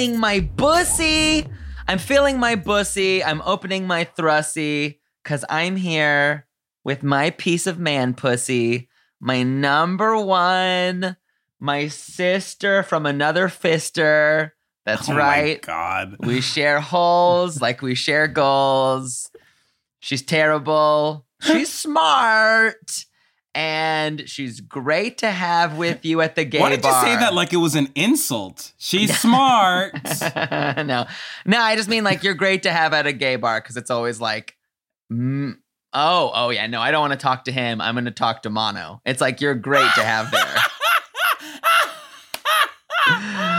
Feeling my bussy. I'm feeling my bussy. I'm opening my thrusy because I'm here with my piece of man pussy, my number one, my sister from another fister. That's Oh right. My God. We share holes like we share goals. She's terrible. She's smart. And she's great to have with you at the gay bar. Why did you say that like it was an insult? She's smart. no, no, I just mean like you're great to have at a gay bar because it's always like, mm, oh, oh yeah, no, I don't want to talk to him. I'm going to talk to Mano. It's like you're great to have there.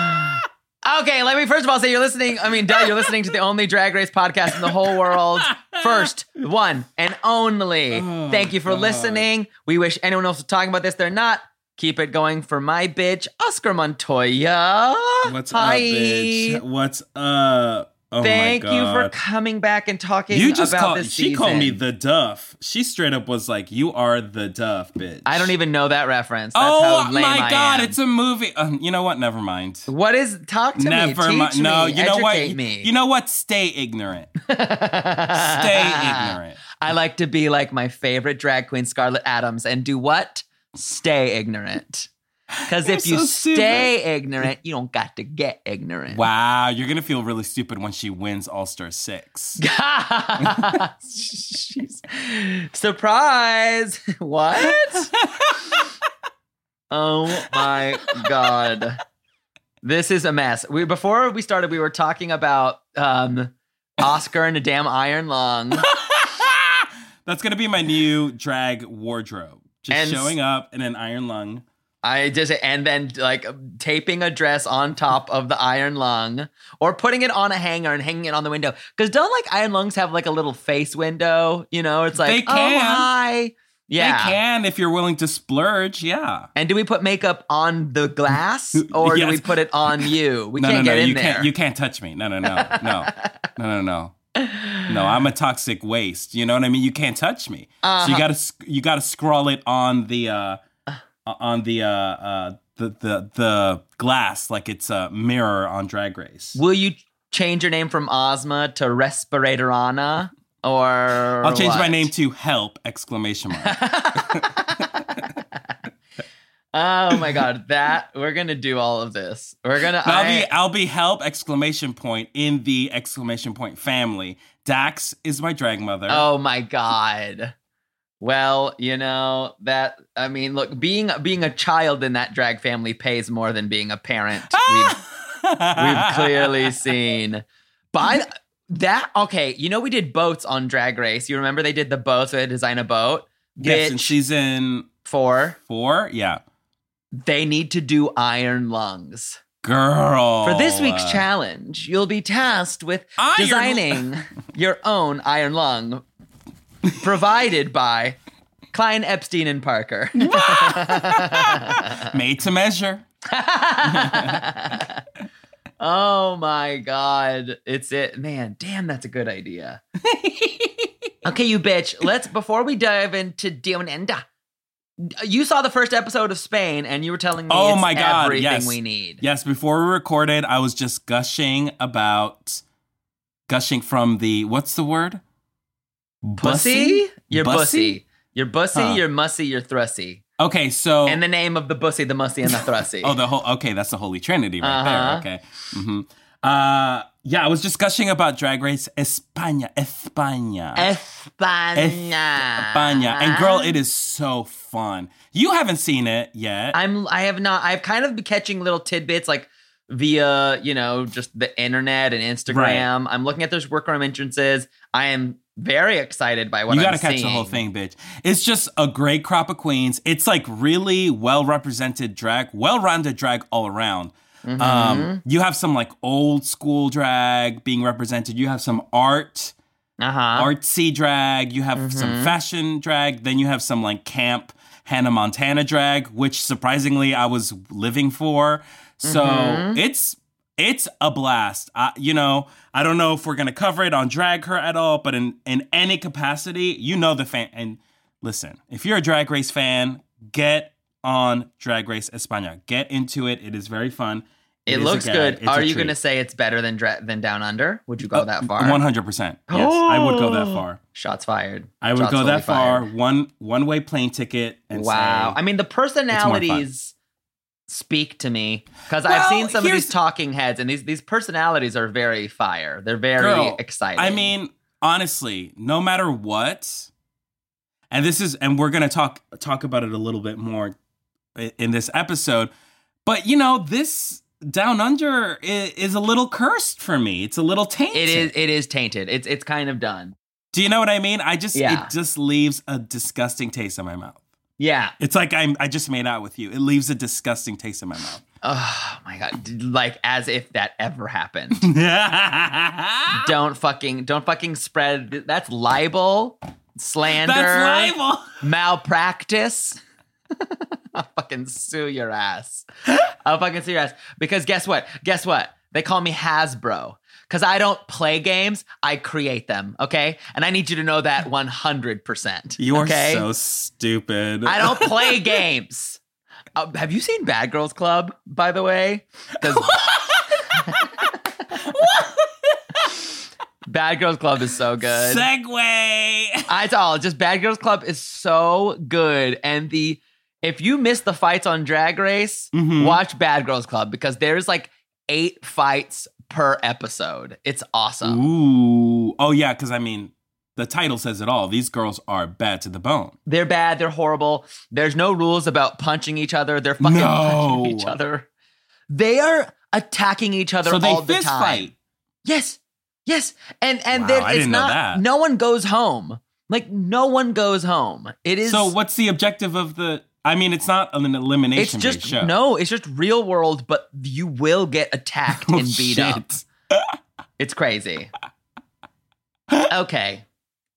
okay, let me first of all say you're listening. I mean, duh, you're listening to the only drag race podcast in the whole world. First, one and only. Oh, Thank you for God. listening. We wish anyone else was talking about this. They're not. Keep it going for my bitch, Oscar Montoya. What's Hi. up, bitch? What's up? Oh Thank you for coming back and talking You just about called. this She called me the Duff. She straight up was like, "You are the Duff, bitch." I don't even know that reference. That's oh how lame my God! It's a movie. Um, you know what? Never mind. What is? Talk to Never me. mind. Teach No, me. you know what? Me. You know what? Stay ignorant. Stay ignorant. I like to be like my favorite drag queen, Scarlett Adams, and do what? Stay ignorant. Because You're if you so stupid. stay ignorant, you don't got to get ignorant. Wow, you're gonna feel really stupid when she wins All Star Six. Surprise! What? oh my god. This is a mess. We before we started, we were talking about um Oscar and a damn iron lung. That's gonna be my new drag wardrobe. Just And showing up in an iron lung. I just and then like taping a dress on top of the iron lung or putting it on a hanger and hanging it on the window. Because don't like iron lungs have like a little face window? You know, it's like They oh can. hi. Yeah. They can if you're willing to splurge. Yeah. And do we put makeup on the glass or do we put it on you? We no, can't no, no. get in you there. can't. You can't touch me. No, no, no, no, no, no, no. No, I'm a toxic waste. You know what I mean? You can't touch me. So Uh-huh. you gotta sc- you gotta scroll it on the uh, on the uh, uh, the the the glass like it's a mirror on Drag Race. Will you change your name from Ozma to Respiratorana? Or I'll change my name to Help! Exclamation mark. Oh my god, that we're gonna do all of this. We're gonna I'll I- be I'll be Help! Exclamation point in the exclamation point family. Dax is my drag mother. Oh my god. Well, you know that I mean, look, being being a child in that drag family pays more than being a parent. Ah! We've, we've clearly seen. By that, okay, you know we did boats on Drag Race. You remember they did the boats? They design a boat. yes, in Bitch, season four. four. Yeah, They need to do iron lungs. girl. For this week's challenge, you'll be tasked with Iron- designing your own iron lung, provided by Klein, Epstein, and Parker. made to measure. oh my god, it's it, man! Damn, that's a good idea. okay, you bitch. Let's before we dive into Down Under. You saw the first episode of Spain, and you were telling me Oh it's my God, everything yes. we need. Yes, before we recorded, I was just gushing about gushing from the what's the word? Pussy? Your Bussy? pussy. You're bussy, Huh. you're mussy, you're thrusty. Okay, so And the name of the bussy, the mussy, and the thrusty. oh, the whole okay, that's the Holy Trinity right Uh-huh. there. Okay. hmm Uh, yeah, I was discussing about Drag Race España, España. España. España. And girl, it is so fun. You haven't seen it yet. I'm I have not I've kind of been catching little tidbits like via, you know, just the internet and Instagram. I'm looking at those workroom entrances. I am very excited by what you I'm gotta catch seeing. the whole thing, bitch. It's just a great crop of queens. It's like really well represented drag, well rounded drag all around. Mm-hmm. Um, you have some like old school drag being represented. You have some art, Uh-huh. artsy drag. You have some fashion drag. Then you have some like camp Hannah Montana drag, which surprisingly I was living for. So mm-hmm. it's it's a blast. I, you know, I don't know if we're gonna cover it on Drag Her at all, but in in any capacity, you know the fan. And listen, if you're a Drag Race fan, get on Drag Race España. Get into it. It is very fun. It, a looks good. It's Are you going to say it's better than dra- than Down Under? Would you go uh, that far? One hundred percent. Yes, I would go that oh, far. Shots fired. I would Shots go that far. fired. One one way plane ticket and Wow. say, I mean, the personalities speak to me because I've seen some of these talking heads, and these these personalities are very fire. They're very Girl, exciting. I mean, honestly, no matter what, and this is, and we're gonna talk talk about it a little bit more in this episode. But you know, this Down Under is, is a little cursed for me. It's a little tainted. it is it is tainted. It's it's kind of done. Do you know what I mean? I just Yeah. it just leaves a disgusting taste in my mouth. Yeah. It's like I'm I just made out with you. It leaves a disgusting taste in my mouth. Oh my god. Like as if that ever happened. don't fucking don't fucking spread. That's libel, slander, That's libel. malpractice. I'll fucking sue your ass. I'll fucking sue your ass. Because guess what? Guess what? They call me Hasbro. Because I don't play games, I create them, okay? And I need you to know that 100%. You are okay? so stupid. I don't play games. Uh, have you seen Bad Girls Club, by the way? Bad Girls Club is so good. Segway. I all just Bad Girls Club is so good, and the if you miss the fights on Drag Race, Mhm. watch Bad Girls Club because there's like eight fights per episode. It's awesome. Ooh. Oh yeah, because I mean, the title says it all. These girls are bad to the bone. They're bad. They're horrible. There's no rules about punching each other. They're fucking No. punching each other. They are attacking each other so they all the fist time. fight. Yes, yes, and and Wow, there- I it's that. No one goes home. Like no one goes home. It is So what's the objective of the? I mean, it's not an elimination It's just show. no. It's just real world, but you will get attacked Oh, and beat up. It's crazy. Okay,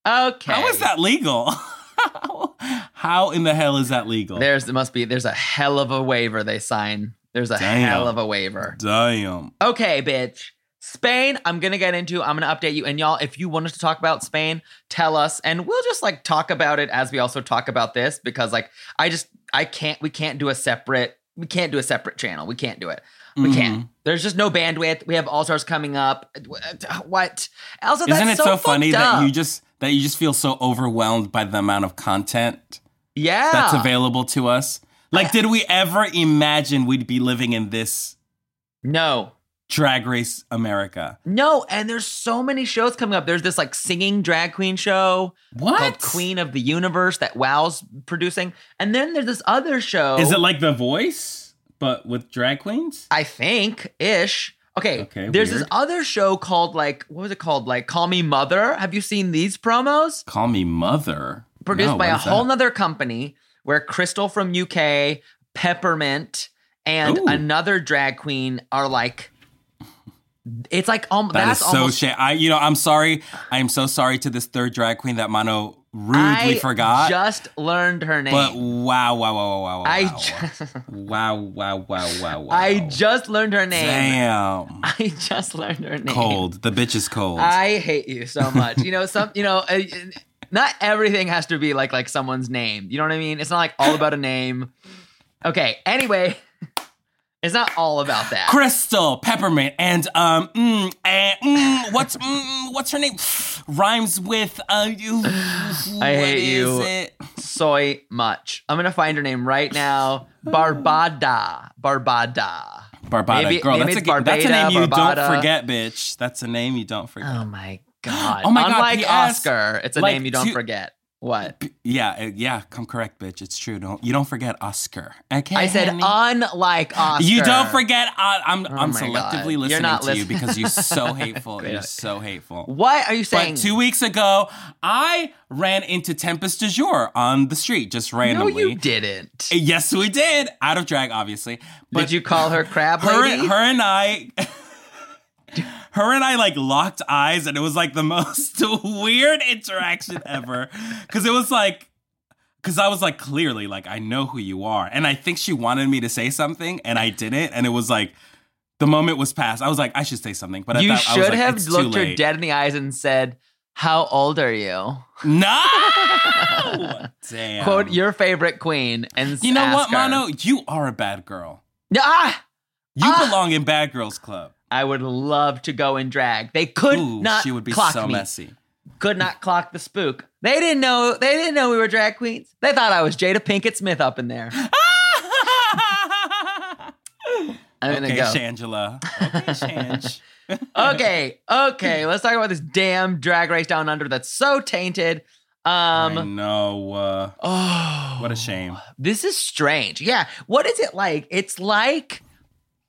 okay. How is that legal? How, how in the hell is that legal? There's there must be there's a hell of a waiver they sign. There's a Damn. hell of a waiver. Damn. Okay, bitch. Spain, I'm gonna get into. I'm gonna update you. And y'all, if you want us to talk about Spain, tell us, and we'll just like talk about it as we also talk about this because like I just I can't we can't do a separate we can't do a separate channel. We can't do it. We Mhm. can't. There's just no bandwidth. We have All Stars coming up. What? Also, Isn't it so, funny fucked that you just that you just feel so overwhelmed by the amount of content yeah that's available to us? Like, did we ever imagine we'd be living in this No, drag race America? no, and there's so many shows coming up. There's this like singing drag queen show What? called Queen of the Universe that WoW's producing, and then there's this other show. Is it like The Voice, but with drag queens? I think ish. Okay, Okay, there's this other show called like what was it called? Like Call Me Mother. Have you seen these promos? Call me mother. Produced No, by a whole that? nother company where Crystal from UK, Peppermint, and Ooh. another drag queen are like. It's like um, That that's is so almost. shit. I, you know, I'm sorry. I am so sorry to this third drag queen that Mano rudely I forgot. just learned her name. but wow, wow, wow, wow, wow, wow, I wow. ju- wow, wow, wow, wow, wow. I just learned her name. Damn. I just learned her name. Cold. The bitch is cold. I hate you so much. You know, some, you know, uh, not everything has to be like like someone's name. You know what I mean? It's not like all about a name. Okay. Anyway, It's not all about that. Crystal, peppermint, and um, mm, and, mm, what's mm, what's her name? Rhymes with uh. You, I hate you. It? Soy much. I'm gonna find her name right now. Barbada. Barbada. Barbada, Maybe- girl. maybe that's a it's that's a name you Barbada. don't forget, bitch. That's a name you don't forget. Oh my god. Oh my God, Unlike P.S. Oscar, it's a Like, name you don't two- forget. What? Yeah, uh, yeah. Come correct, bitch. It's true. Don't you don't forget Oscar. Okay, I said honey? unlike Oscar. You don't forget. Uh, I'm I'm my God. selectively listening to you because you're so hateful. you're so hateful. What are you saying? But two weeks ago, I ran into Tempest DuJour on the street just randomly. no, you didn't. Yes, we did. Out of drag, obviously. But Did you call her crab her, lady? her and I. Her and I like locked eyes, and it was like the most weird interaction ever. Because it was like, because I was like, clearly, like, I know who you are. And I think she wanted me to say something, and I didn't. And it was like, the moment was past. I was like, I should say something. But you I thought, I was should like, have looked her dead in the eyes and said, "How old are you?" No! Damn. Quote your favorite queen and You know what, her. Mano? You are a bad girl. Ah, You Ah! belong in Bad Girls Club. I would love to go in drag. They could Ooh, not she would be clock so me. messy. Could not clock the spook. They didn't know. They didn't know we were drag queens. They thought I was Jada Pinkett Smith up in there. I'm gonna okay, go. Shangela. Okay, Shange. okay, okay. Let's talk about this damn drag race down under that's so tainted. I Um. know. Uh, Oh, what a shame. This is strange. Yeah. What is it like? It's like,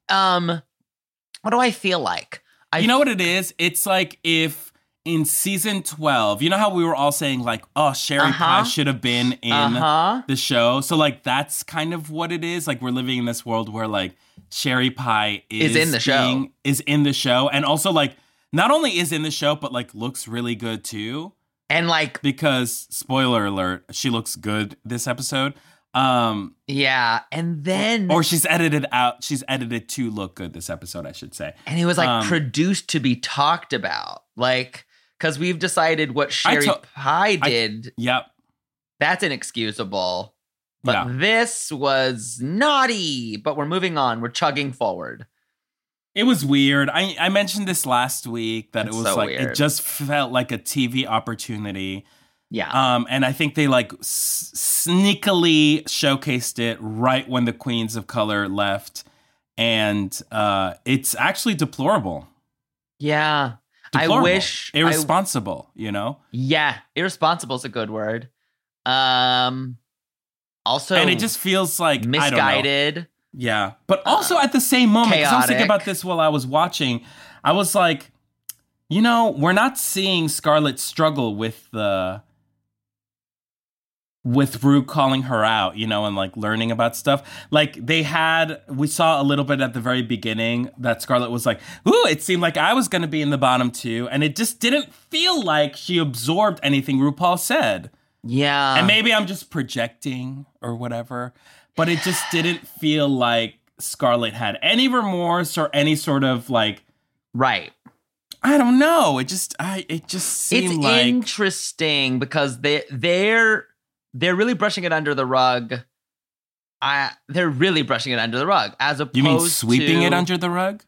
um, what do I feel like? I you know what it is? It's like if in season 12, you know how we were all saying, like, oh, Sherry Uh-huh. Pie should have been in Uh-huh. the show. So, like, that's kind of what it is. Like, we're living in this world where, like, Sherry Pie is, Is in the show. being- Is in the show. And also, like, not only is in the show, but, like, looks really good too. And like, Because, spoiler alert, she looks good this episode. Um, yeah. And then, or she's edited out. She's edited to look good this episode, I should say. and it was like um, produced to be talked about. Like, because we've decided what Sherry to- Pie I- did, Yep. that's inexcusable. But Yeah. this was naughty. But we're moving on. We're chugging forward. It was weird. I, I mentioned this last week that it was so like weird. it just felt like a TV opportunity. Yeah. Um, and I think they like s- sneakily showcased it right when the queens of color left, and uh, it's actually deplorable. yeah. I Deplorable. wish. I- irresponsible. you know, Yeah, irresponsible is a good word. Um, also, and it just feels like I don't know. misguided. Yeah. But also at the same moment, I was thinking about this while I was watching, I was like, you know, we're not seeing Scarlett struggle with the with Rue calling her out, you know, and like learning about stuff. Like they had we saw a little bit at the very beginning that Scarlett was like, "Ooh, it seemed like I was going to be in the bottom too." And it just didn't feel like she absorbed anything RuPaul said. Yeah, And maybe I'm just projecting or whatever, but it just didn't feel like Scarlett had any remorse or any sort of like right. I don't know. It just I it just seemed It's like interesting because they they're they're really brushing it under the rug. I they're really brushing it under the rug as opposed you mean sweeping to, it under the rug?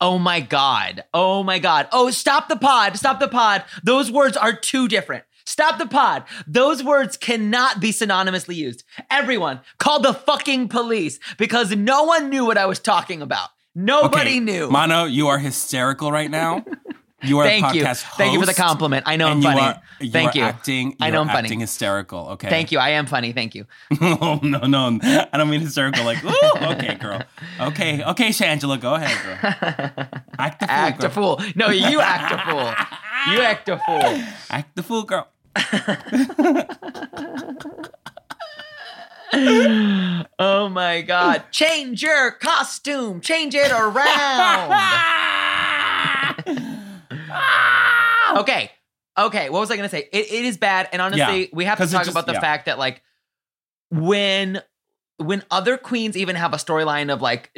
Oh my god. Oh my god. Oh, stop the pod. Stop the pod. Those words are too different. Stop the pod. Those words cannot be synonymously used. Everyone, call the fucking police because no one knew what I was talking about. Nobody Okay, knew. Mano, you are hysterical right now. You are Thank a you. Thank you for the compliment. I know I'm funny. You are, you Thank you. Acting, I know I'm funny. hysterical. Okay. Thank you. I am funny. Thank you. oh no, no, I don't mean hysterical. Like, ooh, okay, girl. Okay, okay, Shangela, go ahead, girl. Act the fool, Act girl. a fool. No, you act a fool. You act a fool. Act the fool, girl. Oh my god. Change your costume. Change it around. Okay. Okay. What was I going to say? It, it is bad. And honestly, Yeah, we have to talk just- about the yeah. fact that, like, when. When other queens even have a storyline of like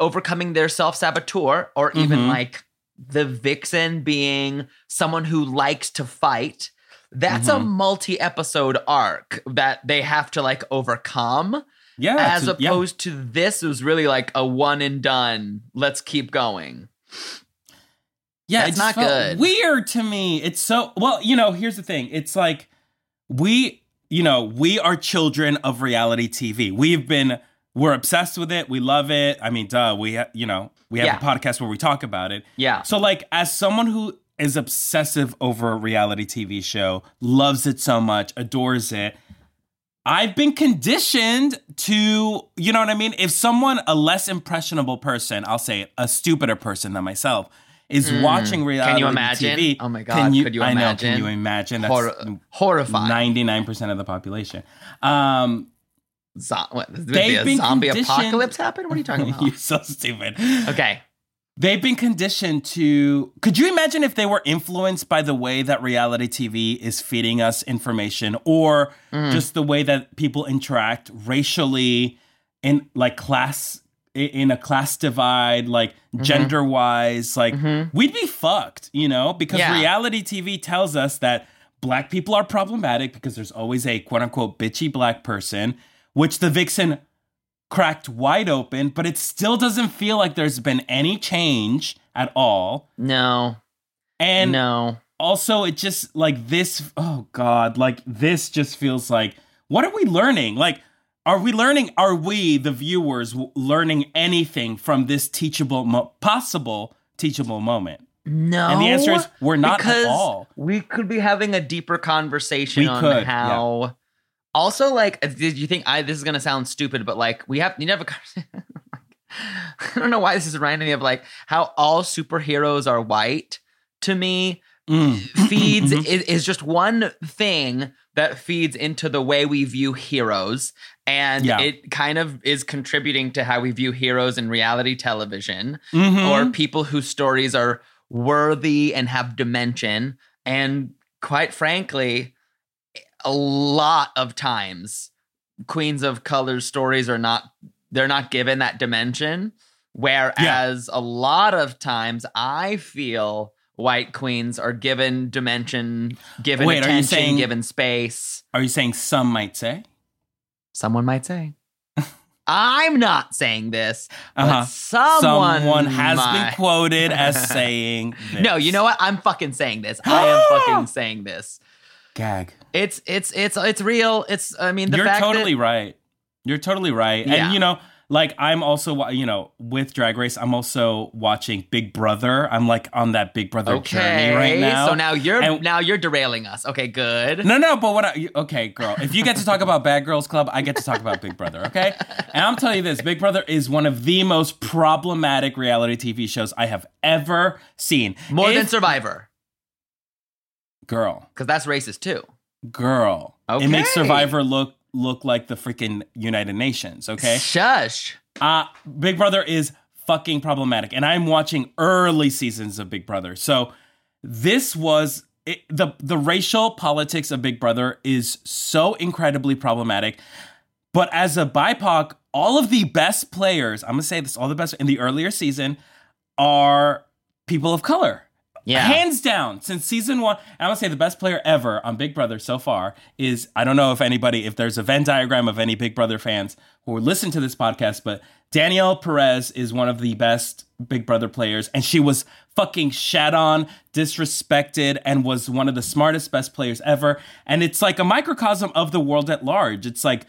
overcoming their self saboteur, or even Mhm. like the vixen being someone who likes to fight, that's a Mhm. multi episode arc that they have to like overcome. Yeah. as to- yeah. opposed to this it was really like a one and done. Let's keep going. Yeah, it's not good. Weird to me. It's so well. You know, here's the thing. It's like we, you know, we are children of reality TV. We've been, we're obsessed with it. We love it. I mean, duh. We, ha- you know, we have Yeah. a podcast where we talk about it. Yeah. So, like, as someone who is obsessive over a reality TV show, loves it so much, adores it. I've been conditioned to, you know what I mean? If someone, a less impressionable person, I'll say it, a stupider person than myself, is watching reality imagine? TV. Oh my God, Can you, could you I know, can you imagine? That's Hor- horrifying. 99% of the population. Um, Zo- what, They've been zombie apocalypse happened. What are you talking about? you're so stupid. okay. They've been conditioned to. Could you imagine if they were influenced by the way that reality TV is feeding us information or Mm. just the way that people interact racially in like class in a class divide like Mm-hmm. gender wise like we'd be fucked you know because Yeah. reality tv tells us that black people are problematic because there's always a quote unquote bitchy black person which the vixen cracked wide open, but it still doesn't feel like there's been any change at all. No. And no. also, it just like this, oh God, like this just feels like, what are we learning? Like, are we learning, are we, the viewers, learning anything from this teachable, mo- possible teachable moment? No. And the answer is we're not because at all. We could be having a deeper conversation We on could, how. Also, like, uh, did you think I? This is gonna sound stupid, but like, we have you never. I don't know why this is reminding me of like how all superheroes are white. To me, Mm. feeds is, is just one thing that feeds into the way we view heroes and Yeah. it kind of is contributing to how we view heroes in reality television Mhm. or people whose stories are worthy and have dimension and quite frankly a lot of times queens of color stories are not they're not given that dimension whereas a lot of times i feel white queens are given dimension given Wait, attention saying- given space Are you saying some might say? someone might say i'm not saying this Uh-huh. but someone, Someone has might. been quoted as saying this. No, you know what? I'm fucking saying this. I am fucking saying this. Gag. It's it's it's it's real. It's I mean the You're fact totally that, right. You're totally right. Yeah. And you know, like I'm also you know, with Drag Race, I'm also watching Big Brother. I'm like on that Big Brother okay. journey right now. So now you're And- now you're derailing us. Okay, good. No, no, but what? I, okay, girl. If you get to talk about Bad Girls Club, I get to talk about Big Brother. Okay, and I'm telling you this: Big Brother is one of the most problematic reality TV shows I have ever seen. More than Survivor, girl, because that's racist too. girl. It makes Survivor look look like the freaking United Nations. Okay, Shush. Uh, Big Brother is fucking problematic, and I'm watching early seasons of Big Brother. So this was it, the the racial politics of Big Brother is so incredibly problematic. But as a BIPOC, all of the best players, I'm gonna say this, all the best in the earlier season are people of color. Yeah. Hands down, since season one, I'm gonna say the best player ever on Big Brother so far is I don't know if anybody, if there's a Venn diagram of any Big Brother fans who listen to this podcast, but Danielle Perez is one of the best Big Brother players, and she was fucking shat on, disrespected, and was one of the smartest, best players ever. And it's like a microcosm of the world at large. It's like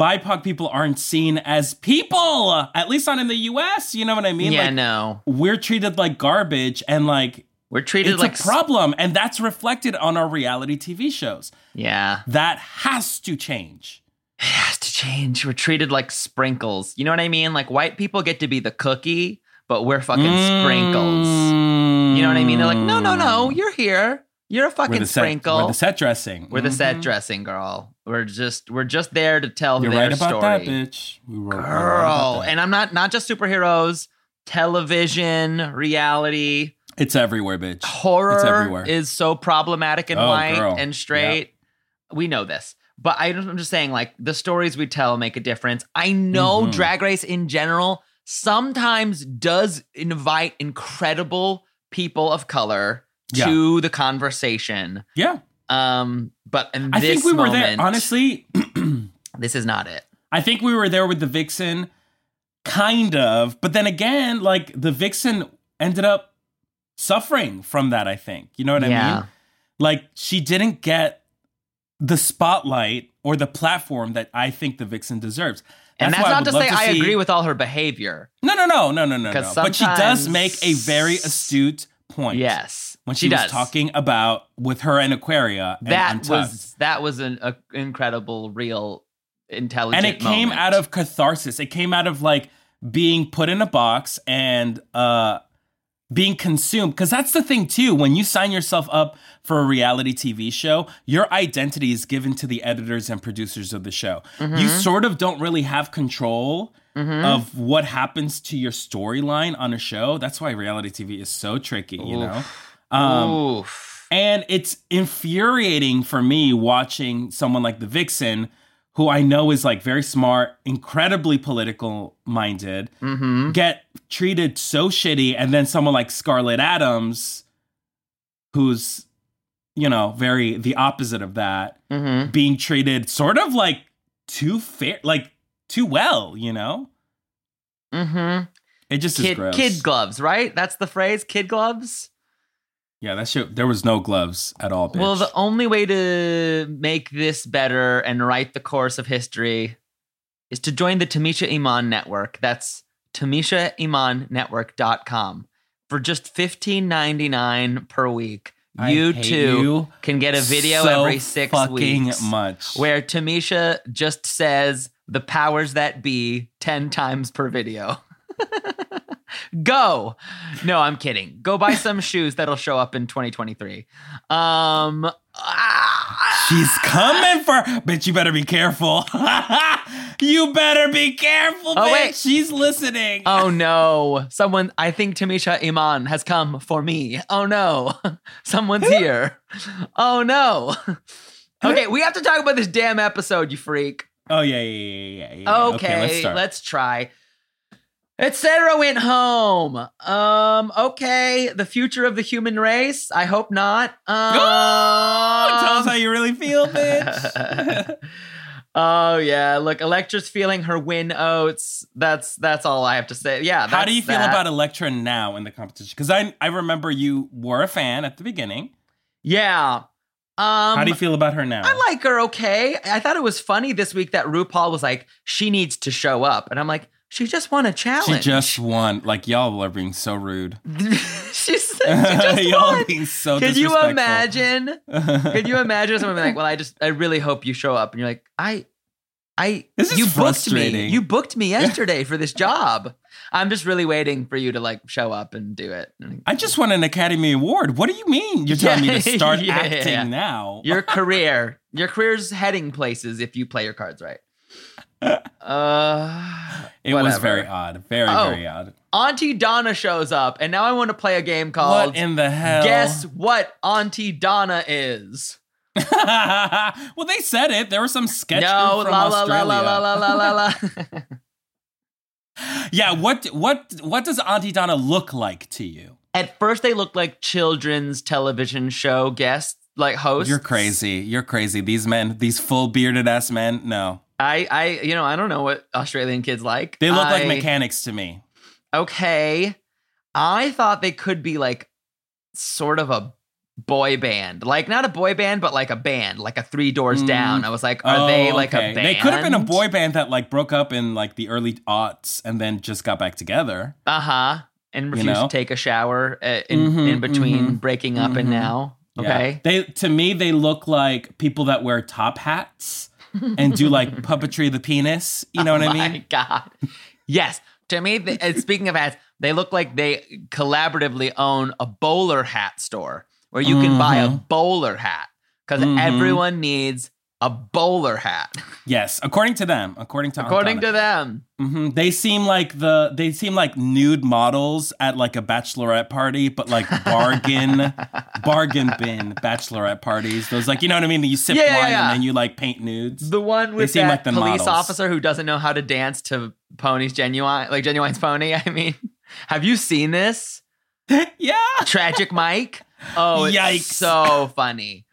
BIPOC people aren't seen as people, at least not in the US. You know what I mean? yeah, like, no. we're treated like garbage and like We're treated it's like a problem and that's reflected on our reality tv shows Yeah. that has to change It has to change. We're treated like sprinkles. You know what I mean? Like white people get to be the cookie, but we're fucking sprinkles. You know what I mean? They're like, no, no, no, mm. you're here. You're a we're fucking set, sprinkle. we're the set dressing We're the set Mhm. dressing, girl. We're just we're just there to tell you're their right about story. that bitch we were, we were right about Girl. that. And I'm not not just superheroes, television, reality, it's everywhere bitch horror It's everywhere. is so problematic and Oh, white girl. and straight. We know this. But I, I'm just saying, like, the stories we tell make a difference. I know Mhm. Drag Race in general sometimes does invite incredible people of color Yeah. to the conversation. yeah Um, but in i think we were there honestly This is not it. I think we were there with the Vixen, kind of, but then again, like the Vixen ended up suffering from that. I think you know what I mean. Like she didn't get the spotlight or the platform that I think the Vixen deserves. And that's not to say I see- agree with all her behavior. No, no, no, no, no, no, no. But she does make a very astute point. Yes. when she, she was talking about with her and Aquaria and that Untucked. was that was an a, incredible, real, intelligent. and it came out of catharsis. It came out of like being put in a box and uh being consumed because that's the thing too when you sign yourself up for a reality TV show your identity is given to the editors and producers of the show you Mm-hmm. sort of don't really have control of what happens to your storyline on a show that's why reality TV is so tricky you know um Oof. and it's infuriating for me watching someone like the Vixen, who I know is like very smart, incredibly political minded, Mm-hmm. get treated so shitty. And then someone like Scarlett Adams, who's, you know, very the opposite of that, Mm-hmm. being treated sort of like too fair, like too well, you know? Mm-hmm. It just is Kid kid gloves, right? That's the phrase. Kid gloves. yeah, that shit, there was no gloves at all. Bitch. Well, the only way to make this better and write the course of history is to join the Tamisha Iman Network. That's TamishaImanNetwork.com. For just $15.99 per week, I you too you can get a video so every six fucking weeks much. where Tamisha just says the powers that be 10 times per video. Go. No, I'm kidding. Go buy some shoes that'll show up in 2023. Um ah, She's coming for bitch. You better be careful. you better be careful, Oh, bitch. wait. She's listening. Oh no. Someone I think Tamisha Iman has come for me. Oh no. Someone's here. Oh no. Okay, we have to talk about this damn episode, you freak. Oh yeah, yeah, yeah, yeah, yeah. Okay, let's start. let's try. Etc. went home. Um, okay, the future of the human race. I hope not. Um, Oh, tell us how you really feel, bitch. oh yeah, look, Elektra's feeling her win oats. That's that's all I have to say. Yeah. how do you feel that. about Elektra now in the competition? Because I I remember you were a fan at the beginning. Yeah. Um, how do you feel about her now? I like her okay. I thought it was funny this week that RuPaul was like, she needs to show up. And I'm like, she just won a challenge. she just won. Like y'all are being so rude. she, said she just y'all won. being so Could you imagine? Could you imagine someone being like, "Well, I just, I really hope you show up," and you're like, "I, I, This is you booked me. You booked me yesterday for this job. I'm just really waiting for you to like show up and do it." I just won an Academy Award. What do you mean? You're telling me to start Yeah, acting yeah. now? Your career, your career's heading places if you play your cards right. Uh, it was very odd. Very, Oh. very odd. Aunty Donna shows up, and now I want to play a game called What in the hell? Guess What Aunty Donna Is. well, they said it. There was some sketch no, from la la la Australia. la la la la la. Yeah, what what what does Aunty Donna look like to you? At first, they looked like children's television show guests, like hosts. You're crazy. You're crazy. These men, these full bearded ass men, no. I, I, you know, I don't know what Australian kids like. They look like mechanics to me. Okay, I thought they could be like sort of a boy band, like not a boy band, but like a band, like a Three Doors Mm. Down. I was like, are Oh, they like okay. a band? They could have been a boy band that like broke up in like the early aughts and then just got back together. Uh huh. And refused know? to take a shower uh, in, Mhm, in between mhm, breaking up and mhm. now. Yeah. Okay. They to me they look like people that wear top hats and do like puppetry of the penis. You know what oh I My mean? God. Yes. To me, they, speaking of hats, they look like they collaboratively own a bowler hat store where you can buy a Mhm. bowler hat because Mhm. everyone needs a bowler hat, Yes, according to them. According to according to them. hmm They seem like the they seem like nude models at like a bachelorette party, but like bargain bargain bin bachelorette parties. Those like you know what I mean? You sip Yeah, wine yeah. and then you like paint nudes. The one with seem that like the police models. officer who doesn't know how to dance to Pony's Ginuwine, like Ginuwine's pony. I mean, have you seen this? yeah. Tragic Mike. Oh, it's Yikes. so funny.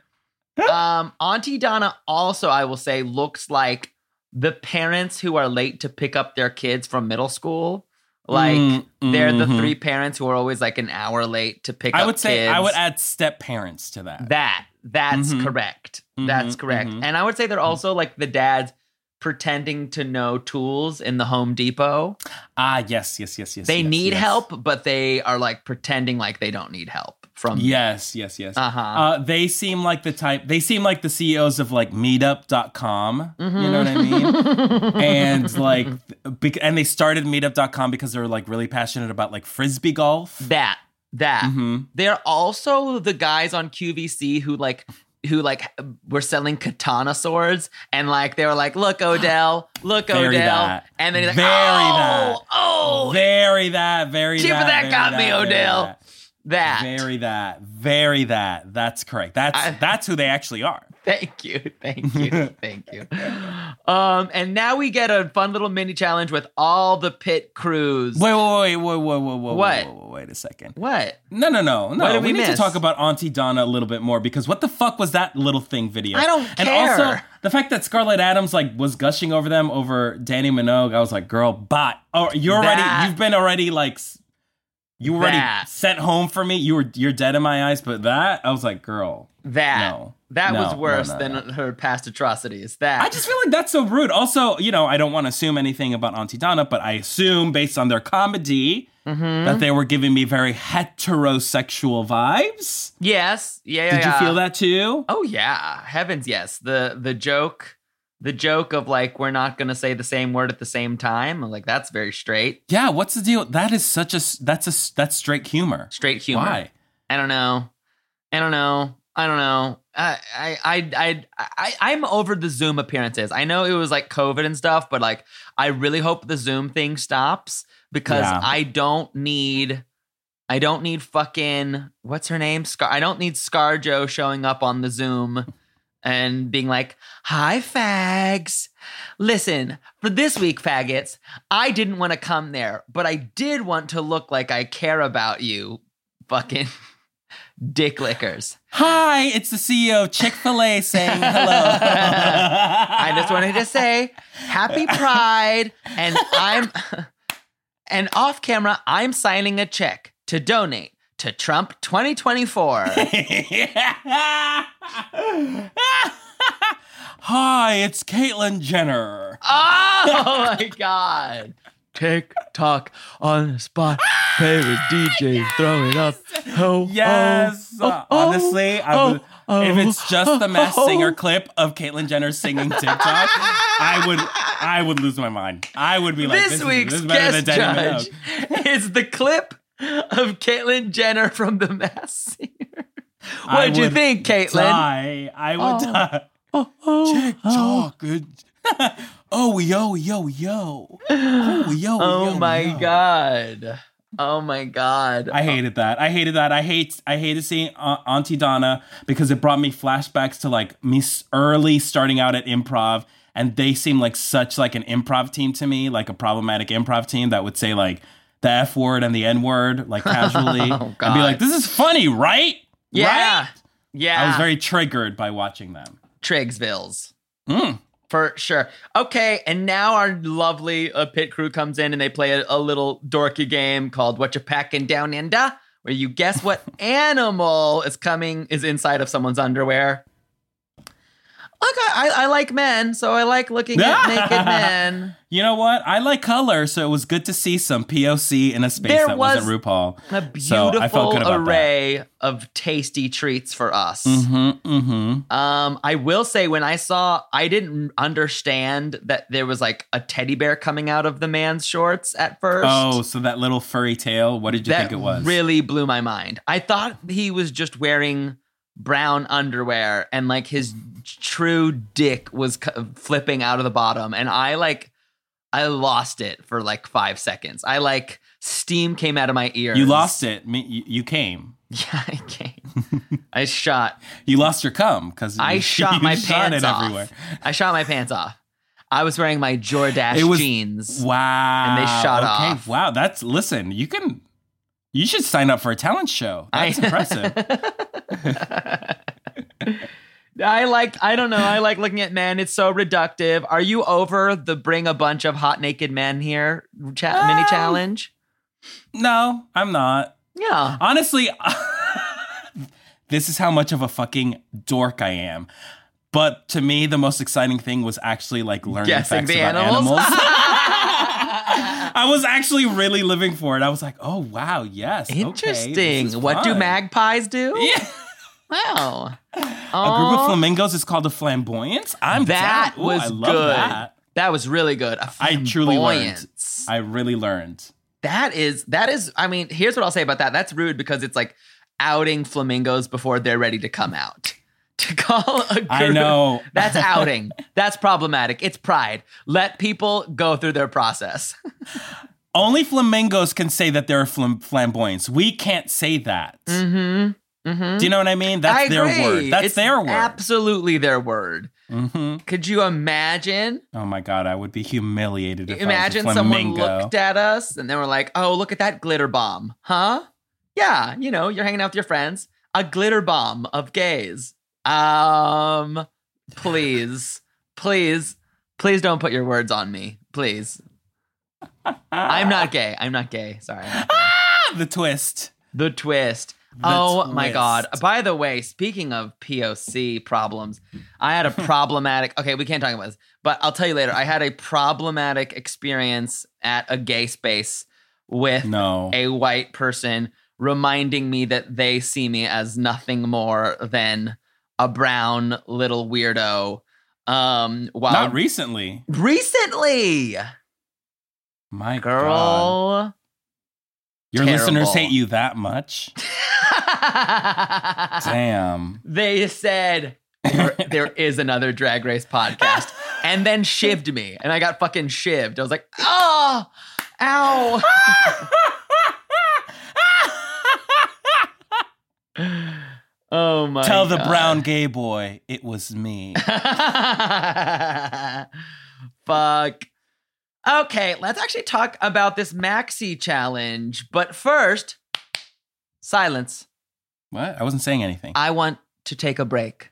Um, Aunty Donna also, I will say, looks like the parents who are late to pick up their kids from middle school. Like Mm, they're the mhm. three parents who are always like an hour late to pick up I would say kids. I would add step parents to that. that. That's Mhm. correct. That's Mhm, correct. mhm. And I would say they're also like the dads pretending to know tools in the Home Depot. ah, yes, yes, yes, yes. they yes, need yes. help, but they are like pretending like they don't need help from Yes, yes, yes. Uh-huh. Uh, they seem like the type. They seem like the CEOs of like Meetup.com. You Mm-hmm. know what I mean? and like, bec- and they started Meetup.com because they were like really passionate about like frisbee golf. that. That. hmm They're also the guys on QVC who like who like were selling katana swords and like they were like, look, Odell, look, Odell. that. And then he's like, Very oh, that. oh, Very that. Very Chip, that. that got me, Odell. That. that. Very that. Very that. That's correct. That's I- that's who they actually are. Thank you. Thank you. Thank you. Um, and now we get a fun little mini challenge with all the pit crews. Wait, wait, wait, wait, wait, wait, wait, What? wait, wait, wait a second. What? No, no, no, no. We, we need miss? to talk about Aunty Donna a little bit more because what the fuck was that little thing video? I don't And care. also the fact that Scarlett Adams like was gushing over them over Dannii Minogue, I was like, girl, bot. Oh, you're already. You've been already like. You already That. sent home for me. You were you're dead in my eyes. But that I was like, girl, That. No. That No, was worse no, than her past atrocities. That. I just feel like that's so rude. Also, you know, I don't want to assume anything about Aunty Donna, but I assume based on their comedy Mm-hmm. that they were giving me very heterosexual vibes. yes. Yeah. yeah Did you feel that too? Oh yeah, heavens yes. The the joke, the joke of like we're not gonna say the same word at the same time. Like that's very straight, Yeah, what's the deal? That is such a that's a that's straight humor. straight humor. Why? I don't know. I don't know. I don't know. I I I I, I I'm over the Zoom appearances. I know it was like COVID and stuff, but like I really hope the Zoom thing stops because Yeah. I don't need. I don't need fucking what's her name? Scar. I don't need ScarJo showing up on the Zoom and being like, "Hi, fags. Listen, for this week, faggots, I didn't want to come there, but I did want to look like I care about you, fucking dick lickers. Hi, it's the CEO of Chick Fil A saying hello. I just wanted to say happy Pride, and I'm and off camera, I'm signing a check to donate to Trump 2024. Hi, it's Caitlyn Jenner. Oh my god. TikTok on the spot. Favorite ah, DJ, throw it up. Oh, Yes. oh, oh, honestly, I oh, would, oh, if it's oh, just the Masked oh, oh. Singer clip of Caitlyn Jenner singing TikTok, I would I would lose my mind. I would be like, this, this, is- week's this is guest judge is the clip of Caitlyn Jenner from The Masked Singer. What'd you think, Caitlyn? Die. I would Oh. die. Oh, oh, TikTok. oh yo yo yo. Oh yo Oh yo, my yo. god. Oh my god. I hated that. I hated that. I hate. I hated seeing uh, Aunty Donna because it brought me flashbacks to like me early starting out at improv, and they seemed like such like an improv team to me, like a problematic improv team that would say like the f word and the n word like casually, Oh, and be like, "This is funny, right?" yeah. Right? Yeah. I was very triggered by watching them. Triggsvilles. Mm. For sure. Okay, and now our lovely uh, pit crew comes in and they play a, a little dorky game called What You Packing Down Under, where you guess what animal is coming is inside of someone's underwear. Look, I, I, like men, so I like looking at naked men. You know what? I like color, so it was good to see some POC in a space There that was wasn't RuPaul. A So I felt beautiful good about that. array of tasty treats for us. Mm-hmm. Mm-hmm. Um, I will say when I saw, I didn't understand that there was like a teddy bear coming out of the man's shorts at first. Oh, so that little furry tail. What did you that think it was? really blew my mind. I thought he was just wearing brown underwear and like his true dick was c- flipping out of the bottom, and I like, I lost it for like five seconds. I like steam came out of my ears. You lost it. Me, you, you came. Yeah, I came. I shot. You lost your cum because I shot my shot pants off. everywhere. I shot my pants off. I was wearing my Jordache was- jeans. Wow. And they shot okay. off. Wow. That's listen. You can. You should sign up for a talent show. That's I- impressive. I like. I don't know. I like looking at men. It's so reductive. Are you over the bring a bunch of hot naked men here cha- mini Um, challenge? No, I'm not. Yeah. Honestly, this is how much of a fucking dork I am. But to me, the most exciting thing was actually like learning Guessing facts the about animals. animals. I was actually really living for it. I was like, oh wow, yes, Interesting. is what do magpies do? Yeah. Wow. A group of flamingos is called a flamboyance. I'm That down. Ooh, was I love good. that. That was really good. I truly learned. I really learned. That is that is. I mean, here's what I'll say about that. That's rude because it's like outing flamingos before they're ready to come out. To call a group, I know. that's outing. That's problematic. It's pride. Let people go through their process. Only flamingos can say that they're flam- flamboyants. We can't say that. Mm-hmm. Mm-hmm. Do you know what I mean? That's I their word. That's It's their word. Absolutely their word. hmm Could you imagine? Oh my god, I would be humiliated if Imagine I was a someone looked at us and they were like, "Oh, look at that glitter bomb, huh?" Yeah, you know, you're hanging out with your friends. A glitter bomb of gays. Um, please, please, please don't put your words on me, please. I'm not gay. I'm not gay. Sorry. Not gay. the twist. The twist. oh my god. By the way, speaking of POC problems, I had a problematic Okay, we can't talk about this, but I'll tell you later. I had a problematic experience at a gay space with No. a white person reminding me that they see me as nothing more than a brown little weirdo. Um while Not recently. recently, My girl. God. Your listeners hate you that much? Damn. they said there, there is another drag race podcast and then shivved me and i got fucking shivved i was like oh ow oh my Tell the God. brown gay boy it was me. fuck okay let's actually talk about this maxi challenge but first silence what? I wasn't saying anything. i want to take a break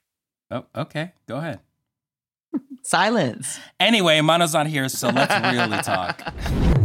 oh, okay. Go ahead. silence Anyway, Mano's not here, so let's really talk.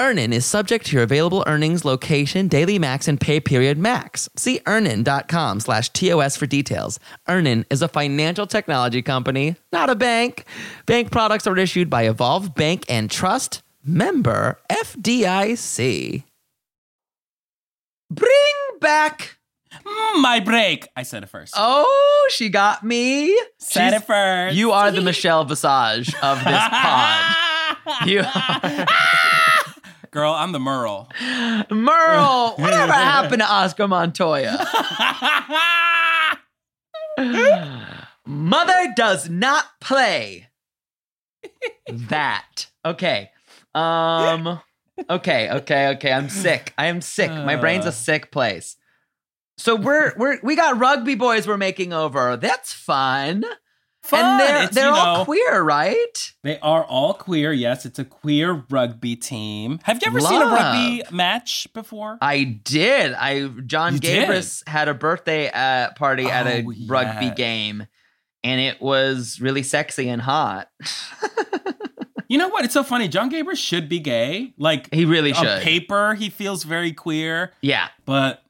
Earnin is subject to your available earnings, location, daily max, and pay period max. See earnin.com slash TOS for details. Earnin is a financial technology company, not a bank. Bank products are issued by Evolve Bank and Trust, member FDIC. Bring back. My break. I said it first. Oh, she got me. said She's- it first. You are the Michelle Visage of this pod. You Girl, I'm the Merle. Merle, whatever happened to Oscar Montoya? Mother does not play that. Okay. Um okay, okay, okay. I'm sick. I am sick. My brain's a sick place. So we're we're we got rugby boys we're making over. That's fun. Fun. And they're It's, they're you all know, queer, right? They are all queer. Yes, it's a queer rugby team. Have you ever seen a rugby match before? I did. I John You did? Gabrus had a birthday uh, party at a Oh, rugby game, and it was really sexy and hot. You know what? It's so funny. John Gaber should be gay. Like He really on should. paper, he feels very queer, yeah, but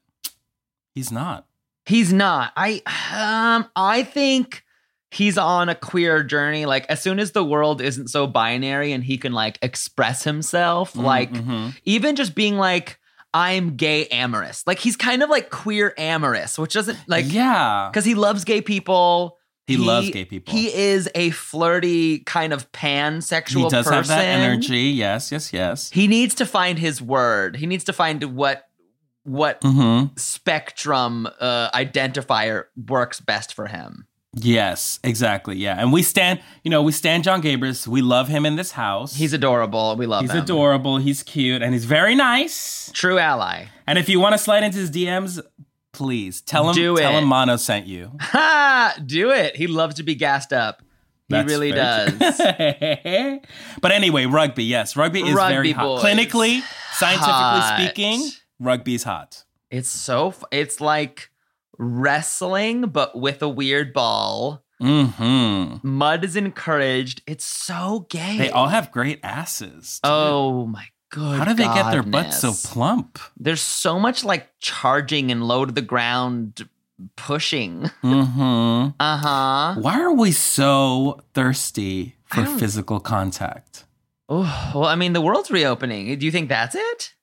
he's not. he's not. I um I think he's on a queer journey. Like as soon as the world isn't so binary and he can like express himself, like Mhm. even just being like. I'm gay amorous. Like he's kind of like queer amorous, which doesn't like yeah, because he loves gay people. He loves gay people. He is a flirty kind of pansexual he does person. have that energy. Yes, yes, yes. He needs to find his word. He needs to find what what hmm spectrum uh, identifier works best for him. Yes, exactly. Yeah, and we stand. You know, we stand John Gabrus. We love him in this house. He's adorable. We love he's him. He's adorable. He's cute, and he's very nice. True ally. And if you want to slide into his DMs, please tell him. Do tell it. him Mano sent you. Ha! Do it. He loves to be gassed up. He That's really does. but anyway, rugby. Yes, rugby is Rugby very hot. boys. Clinically, scientifically Hot. speaking, rugby's hot. It's so. f- It's like wrestling, but with a weird ball. hmm Mud is encouraged. It's so gay. They all have great asses. too. Oh my god. How do they get their butts so plump? There's so much like charging and low to the ground pushing. hmm Uh-huh. Why are we so thirsty for physical contact? Oh, well, I mean, the world's reopening. Do you think that's it?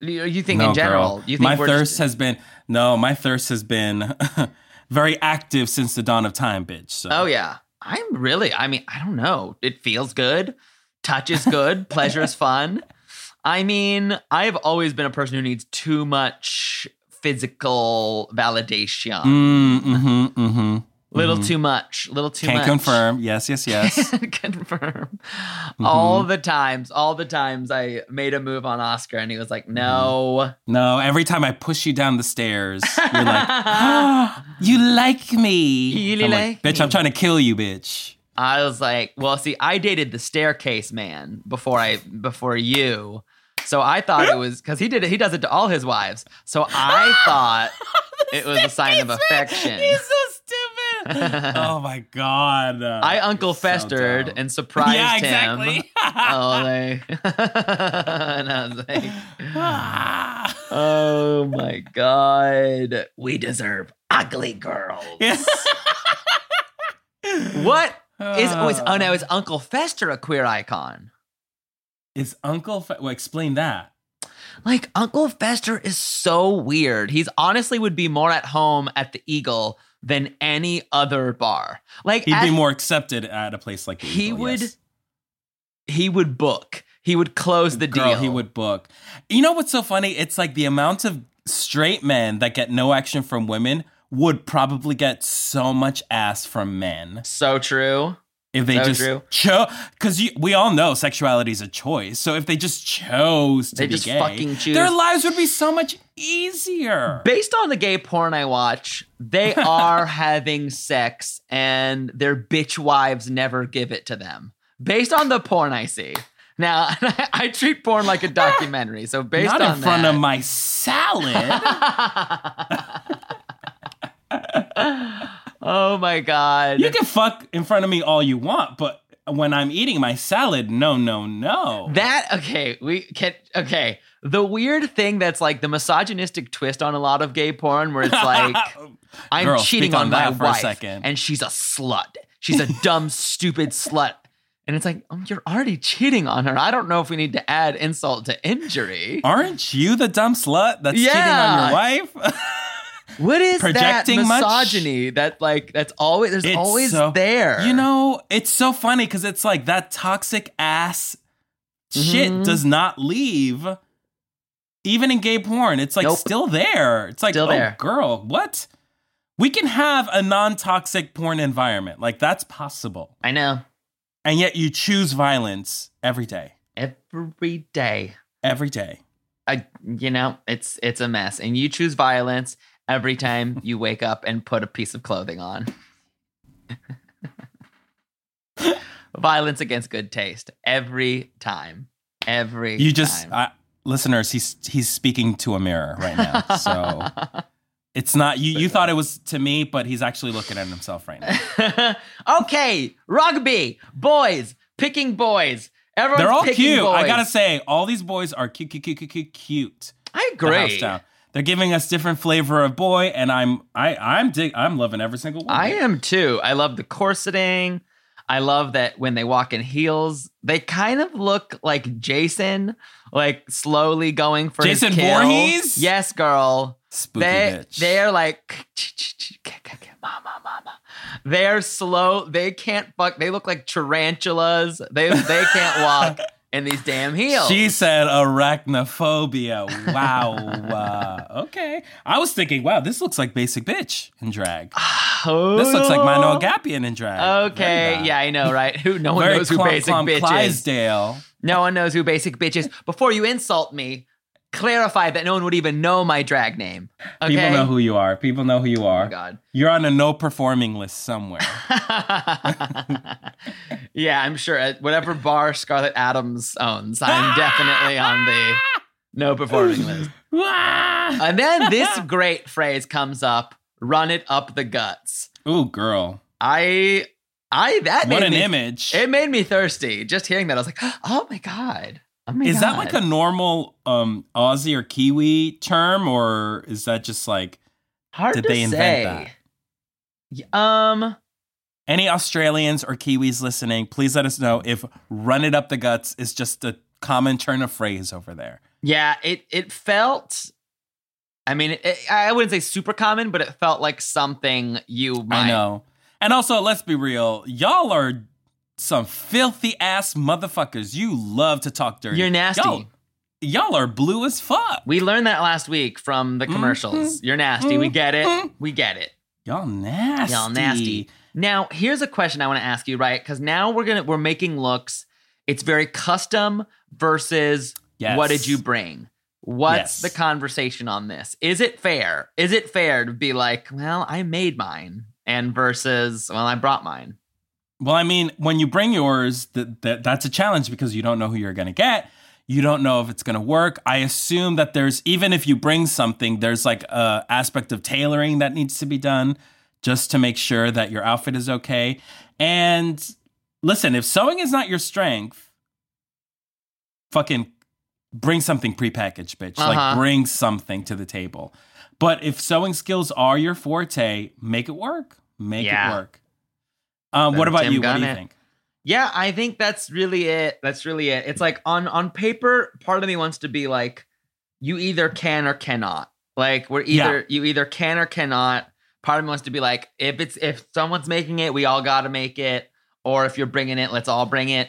You you think no, in general? girl. You think my thirst just- has been no, my thirst has been very active since the dawn of time, bitch. So. Oh yeah. I'm really I mean, I don't know. It feels good. Touch is good. Pleasure is fun. I mean, I've always been a person who needs too much physical validation. Mm, mm-hmm, mm-hmm. Little too much. Little too much. Can't much. confirm. Yes, yes, yes. confirm. Mm-hmm. All the times, all the times I made a move on Oscar and he was like, no. no, every time I push you down the stairs, you're like, ah, you like me. You I'm like bitch, me." I'm trying to kill you, bitch. I was like, well, see, I dated the staircase man before I before you. So I thought it was because he did it, he does it to all his wives. So I thought it was a sign of affection. He's so. Oh my god. I Uncle Festered and surprised yeah, him. Oh, they, and I was like, Ah. oh my god, we deserve ugly girls. What is? Oh, it's, oh Uh, no, is Uncle Fester a queer icon? Is Uncle Fe- well, explain that. Like Uncle Fester is so weird. He's honestly would be more at home at the Eagle than any other bar. Like He'd at- be more accepted at a place like He Eagle, would- yes. he would book. He would close the Girl, deal. he would book. You know what's so funny? It's like the amount of straight men that get no action from women would probably get so much ass from men So true. If they So just chose. Because we all know sexuality is a choice. So if they just chose to They be just gay, fucking choose. their lives would be so much easier. Based on the gay porn I watch, they are having sex and their bitch wives never give it to them. Based on the porn I see. Now, I treat porn like a documentary. So based Not on in front that, of my salad. Oh my god. you can fuck in front of me all you want, but when I'm eating my salad, no, no, no. That okay, we can okay. The weird thing that's like the misogynistic twist on a lot of gay porn where it's like I'm Girl, cheating on, on my that for a wife second. and she's a slut. She's a dumb, stupid slut. And it's like, oh, you're already cheating on her. I don't know if we need to add insult to injury. Aren't you the dumb slut that's cheating on your wife? What is Projecting that much? misogyny that like that's always there's It's always so- there. You know, it's so funny because it's like that toxic ass shit Mhm. does not leave. Even in gay porn, it's like Nope. still there. It's like, Still oh, there. girl, what? We can have a non toxic porn environment. Like, that's possible. I know. And yet you choose violence every day. Every day. Every day. I you know, it's it's a mess. And you choose violence every time you wake up and put a piece of clothing on. violence against good taste. Every time. Every You just, time. I, listeners, he's he's speaking to a mirror right now. So it's not, you, you thought uh, it was to me, but he's actually looking at himself right now. okay, rugby, boys, picking boys. Everyone's They're all cute. I gotta say, all these boys are cute, cute, cute, cute, cute. I agree. They're giving us different flavor of boy, and I'm I I'm dig I'm loving every single one. I am too. I love the corseting. I love that when they walk in heels, they kind of look like Jason, like slowly going for his Jason kill. Voorhees? Yes, girl. Spooky they bitch. they're like mama mama. They're slow. They can't fuck. They look like tarantulas. They they can't walk in these damn heels. She said arachnophobia. Wow. uh, okay. I was thinking, wow, this looks like basic bitch in drag. This looks like Mano Agapion in drag. Oh. Okay, yeah, I know, right? Who no one Very knows who basic bitch is. No one knows who basic bitch is. Before you insult me, clarify that no one would even know my drag name. Okay? People know who you are. People know who you Oh are. my god. You're on a no performing list somewhere. yeah, I'm sure at whatever bar Scarlet Adams owns, I'm definitely on the no performing list. And then this great phrase comes up: "Run it up the guts." Ooh, girl. I, I that What made an me, image. It made me thirsty just hearing that. I was like, "Oh my god." Oh is that like a normal um Aussie or Kiwi term, or is that just like hard did to they invent say? Y- Um, any Australians or Kiwis listening? Please let us know if "run it up the guts" is just a common turn of phrase over there. Yeah, it it felt. I mean, it, I wouldn't say super common, but it felt like something you might. I know. And also, let's be real, y'all are some filthy ass motherfuckers. You love to talk dirty. You're nasty. Y'all, y'all are blue as fuck. We learned that last week from the mm-hmm. commercials. You're nasty. We get it. Mm-hmm. We get it. Y'all nasty. Y'all nasty. Now, here's a question I want to ask you, right? Because now we're gonna we're making looks. It's very custom versus Yes. what did you bring? What's Yes. the conversation on this? Is it fair? Is it fair to be like, well, I made mine, and versus, well, I brought mine. Well, I mean, when you bring yours, that that that's a challenge because you don't know who you're going to get. You don't know if it's going to work. I assume that there's even if you bring something, there's like a aspect of tailoring that needs to be done just to make sure that your outfit is okay. And listen, if sewing is not your strength, fucking bring something prepackaged, bitch. Like Uh-huh. bring something to the table. But if sewing skills are your forte, make it work. Make Yeah. it work. Um, what about Tim you? What do you think? Yeah, I think that's really it. That's really it. It's like on on paper, part of me wants to be like, you either can or cannot. Like we're Yeah. either you either can or cannot. Part of me wants to be like, if it's if someone's making it, we all got to make it. Or if you're bringing it, let's all bring it.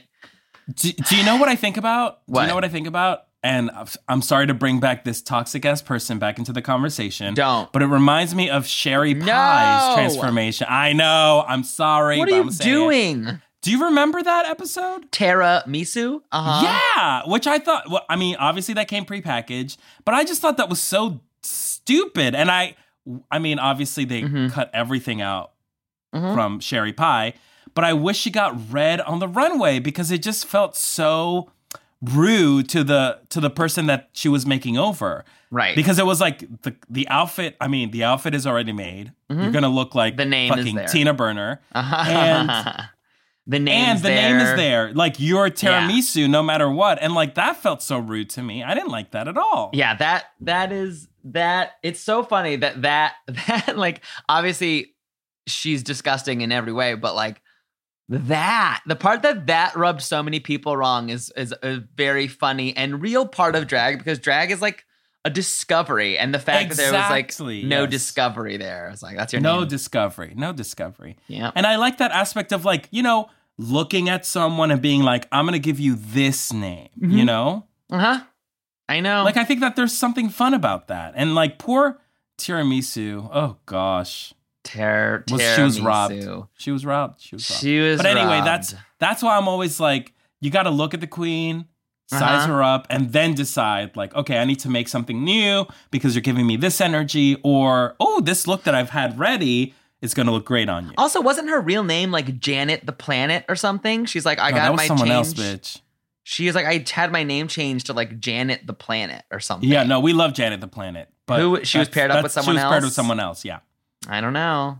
Do, do you know what I think about? Do you know what I think about? And I'm sorry to bring back this toxic ass person back into the conversation. Don't. But it reminds me of Sherry No. Pie's transformation. I know. I'm sorry. What are you saying it. doing, Do you remember that episode? Tara Misu? Uh huh. Yeah, which I thought. Well, I mean, obviously that came prepackaged, but I just thought that was so stupid. And I, I mean, obviously they Mhm. cut everything out Mhm. from Sherry Pie, but I wish she got red on the runway because it just felt so rude to the to the person that she was making over. Right. Because it was like the the outfit. I mean, the outfit is already made. You're gonna look like Mm-hmm. The name fucking. Tina Burner. and the name and the there. name is there. Like you're tiramisu no matter what. And like that felt so rude to me. I didn't like that at all. Yeah, that that is that. It's so funny that that that like obviously she's disgusting in every way, but like that the part that that rubbed so many people wrong is is a very funny and real part of drag because drag is like a discovery and the fact that there was like no yes. discovery there it's like that's your No name. discovery. No discovery. yeah And I like that aspect of like, you know, looking at someone and being like, I'm gonna give you this name, you know? uh-huh i know Like I think that there's something fun about that. And like poor tiramisu, oh gosh. Ter- Was she was robbed. She was robbed. She was robbed. she was but anyway, robbed. that's that's why I'm always like, you got to look at the queen, size Uh-huh. her up, and then decide like, okay, I need to make something new because you're giving me this energy, or oh, this look that I've had ready is going to look great on you. Also, wasn't her real name like Janet the Planet or something? She's like, I No, got my someone change. else, bitch. She is like, I had my name changed to like Janet the Planet or something. Yeah, no, we love Janet the Planet, but Who- she was paired up with someone She was paired with someone else. Yeah. I don't know.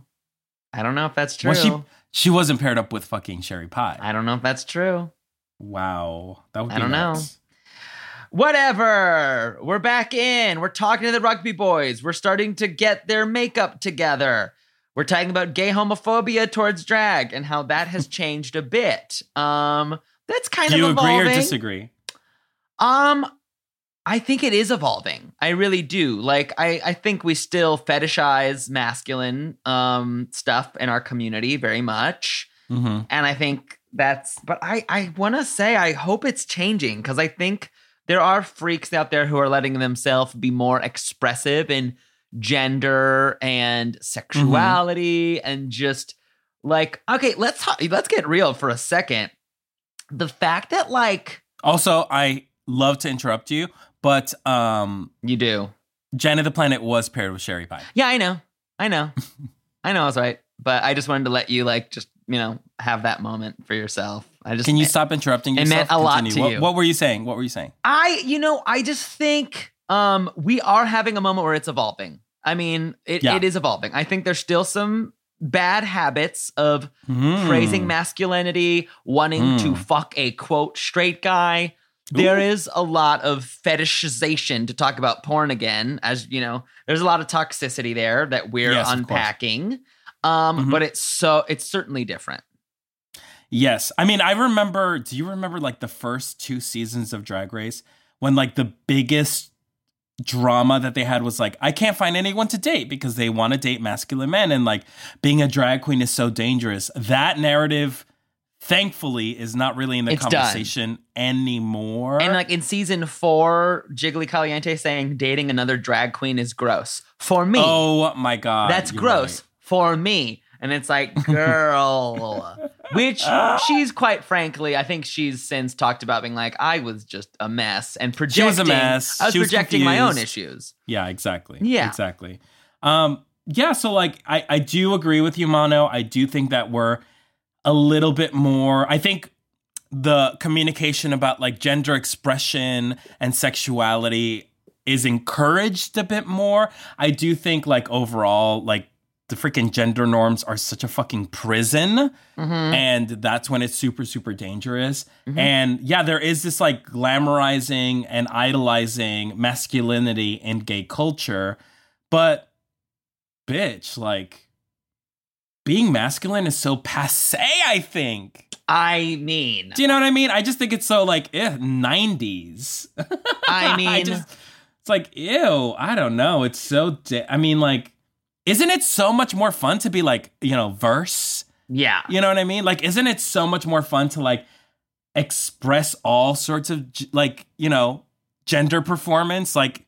I don't know if that's true. Was she? She wasn't paired up with fucking Sherry Pie. I don't know if that's true. wow, that would be I don't know. Whatever. We're back in. We're talking to the rugby boys. We're starting to get their makeup together. We're talking about gay homophobia towards drag and how that has changed a bit. Um, that's kind Do you of agree or disagree? Um, I think it is evolving. I really do. Like, I, I think we still fetishize masculine um stuff in our community very much, Mm-hmm. and I think that's. But I I want to say I hope it's changing because I think there are freaks out there who are letting themselves be more expressive in gender and sexuality and just like okay, let's let's get real for a second. The fact that like Also, I love to interrupt you, but um, you do. Janet the Planet was paired with Sherry Pie. Yeah, I know. I know. I know I was right. But I just wanted to let you like just, you know, have that moment for yourself. I just Can you stop interrupting It meant a lot to what, you. What were you saying? What were you saying? I, you know, I just think um we are having a moment where it's evolving. I mean, it, Yeah. it is evolving. I think there's still some bad habits of Hmm. praising masculinity, wanting to Hmm. fuck a quote straight guy. There is a lot of fetishization to talk about porn again, as you know, there's a lot of toxicity there that we're Yes, unpacking. Um, Mhm. but it's so it's certainly different. Yes. I mean, I remember, do you remember like the first two seasons of Drag Race when like the biggest drama that they had was like, I can't find anyone to date because they want to date masculine men and like being a drag queen is so dangerous. That narrative, thankfully, is not really in the It's done. conversation anymore. And like in season four, Jiggly Caliente saying dating another drag queen is gross. For me, oh my God. that's gross. right. For me. And it's like, girl. Which she's quite frankly, I think she's since talked about being like, I was just a mess and projecting. She was a mess. I was was projecting my own issues. Yeah, exactly. Yeah. Exactly. Um, yeah, so like I, I do agree with you, Mano. I do think that we're a little bit more I think the communication about like gender expression and sexuality is encouraged a bit more. I do think like overall, like the freaking gender norms are such a fucking prison Mm-hmm. and that's when it's super super dangerous and yeah there is this like glamorizing and idolizing masculinity in gay culture but bitch like being masculine is so passe i think I mean, do you know what i mean i just think it's so like eh, 90s I mean, I just It's like, ew, I don't know. It's so, di- I mean, like, isn't it so much more fun to be like, you know, verse? Yeah. You know what I mean? Like, isn't it so much more fun to like express all sorts of like, you know, gender performance? Like,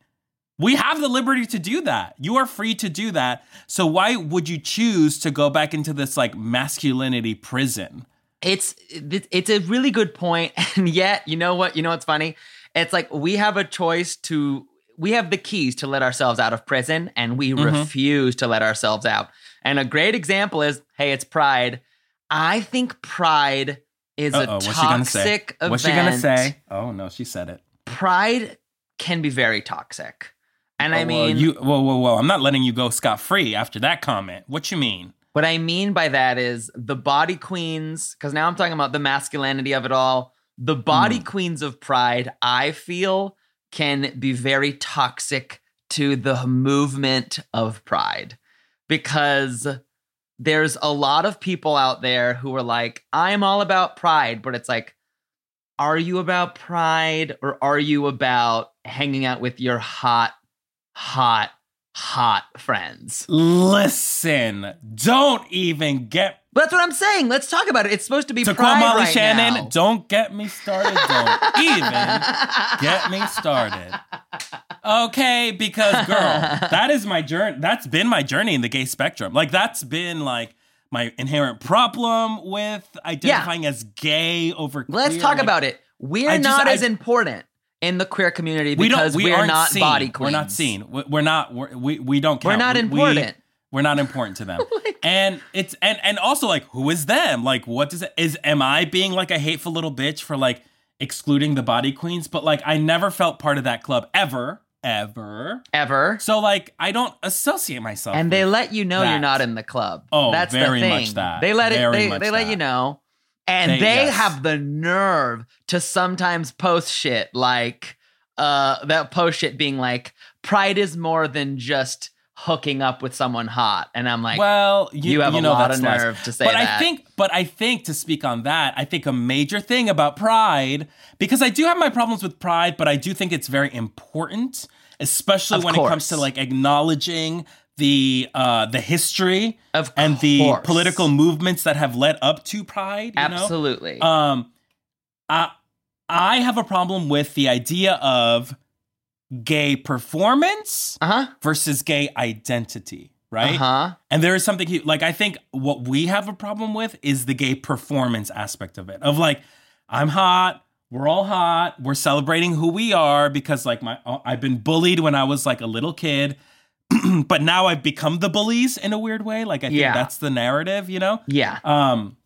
we have the liberty to do that. You are free to do that. So why would you choose to go back into this like masculinity prison? It's it's a really good point, and yet you know what? You know what's funny? It's like we have a choice to we have the keys to let ourselves out of prison, and we Mhm. refuse to let ourselves out. And a great example is, hey, it's Pride. I think Pride is Uh-oh, a what's she gonna say? event. What's she gonna say? Oh no, she said it. Pride can be very toxic, and I Oh, well, mean, you whoa whoa whoa! I'm not letting you go scot free after that comment. What you mean? What I mean by that is the body queens, because now I'm talking about the masculinity of it all. The body Hmm. queens of pride, I feel, can be very toxic to the movement of pride because there's a lot of people out there who are like, I'm all about pride, but it's like, are you about pride or are you about hanging out with your hot, hot, hot friends? Listen, don't even get But that's what I'm saying. Let's talk about it. It's supposed to be to pride Molly right Shannon. now. Don't get me started. Don't even get me started. Okay, because girl, that is my journey. That's been my journey in the gay spectrum. Like that's been like my inherent problem with identifying as gay over. Let's queer. talk Like, about it. We're I just- not I- as important in the queer community We because don't. We are aren't seen. body queens. We're not seen. We- We're not. We're, we we don't. Count. We're not We- we- important. we're not important to them. and it's and and also like who is them? Like what does it is am I being like a hateful little bitch for like excluding the body queens? But like I never felt part of that club ever, ever. Ever. So like I don't associate myself. And they let you know you're not in the club. Oh, that's very the much thing. that. They let it. They, much they let that. you know, and They- they, yes. have the nerve to sometimes post shit like uh that post shit being like pride is more than just hooking up with someone hot, and I'm like, well, you, you have a know lot of nice. nerve to say but I think, but I think to speak on that, I think a major thing about pride, because I do have my problems with pride, but I do think it's very important, especially Of when it comes to like acknowledging the uh the history Of and the political movements that have led up to pride. You know? absolutely. Um, I I have a problem with the idea of gay performance uh huh. versus gay identity, right? Uh huh. And there is something he, like I think what we have a problem with is the gay performance aspect of it. Of like, I'm hot, we're all hot, we're celebrating who we are because like my uh, I've been bullied when I was like a little kid, but now I've become the bullies in a weird way. Like I think Yeah. that's the narrative, you know? Yeah. Um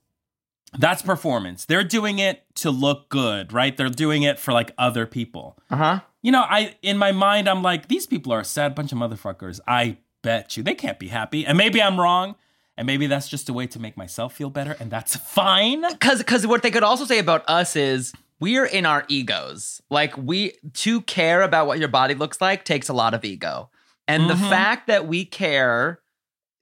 that's performance. They're doing it to look good, right? They're doing it for like other people. Uh huh. You know, I in my mind I'm like these people are a sad bunch of motherfuckers. I bet you they can't be happy. And maybe I'm wrong, and maybe that's just a way to make myself feel better and that's fine. because because what they could also say about us is we're in our egos like we to care about what your body looks like takes a lot of ego and the Mhm. fact that we care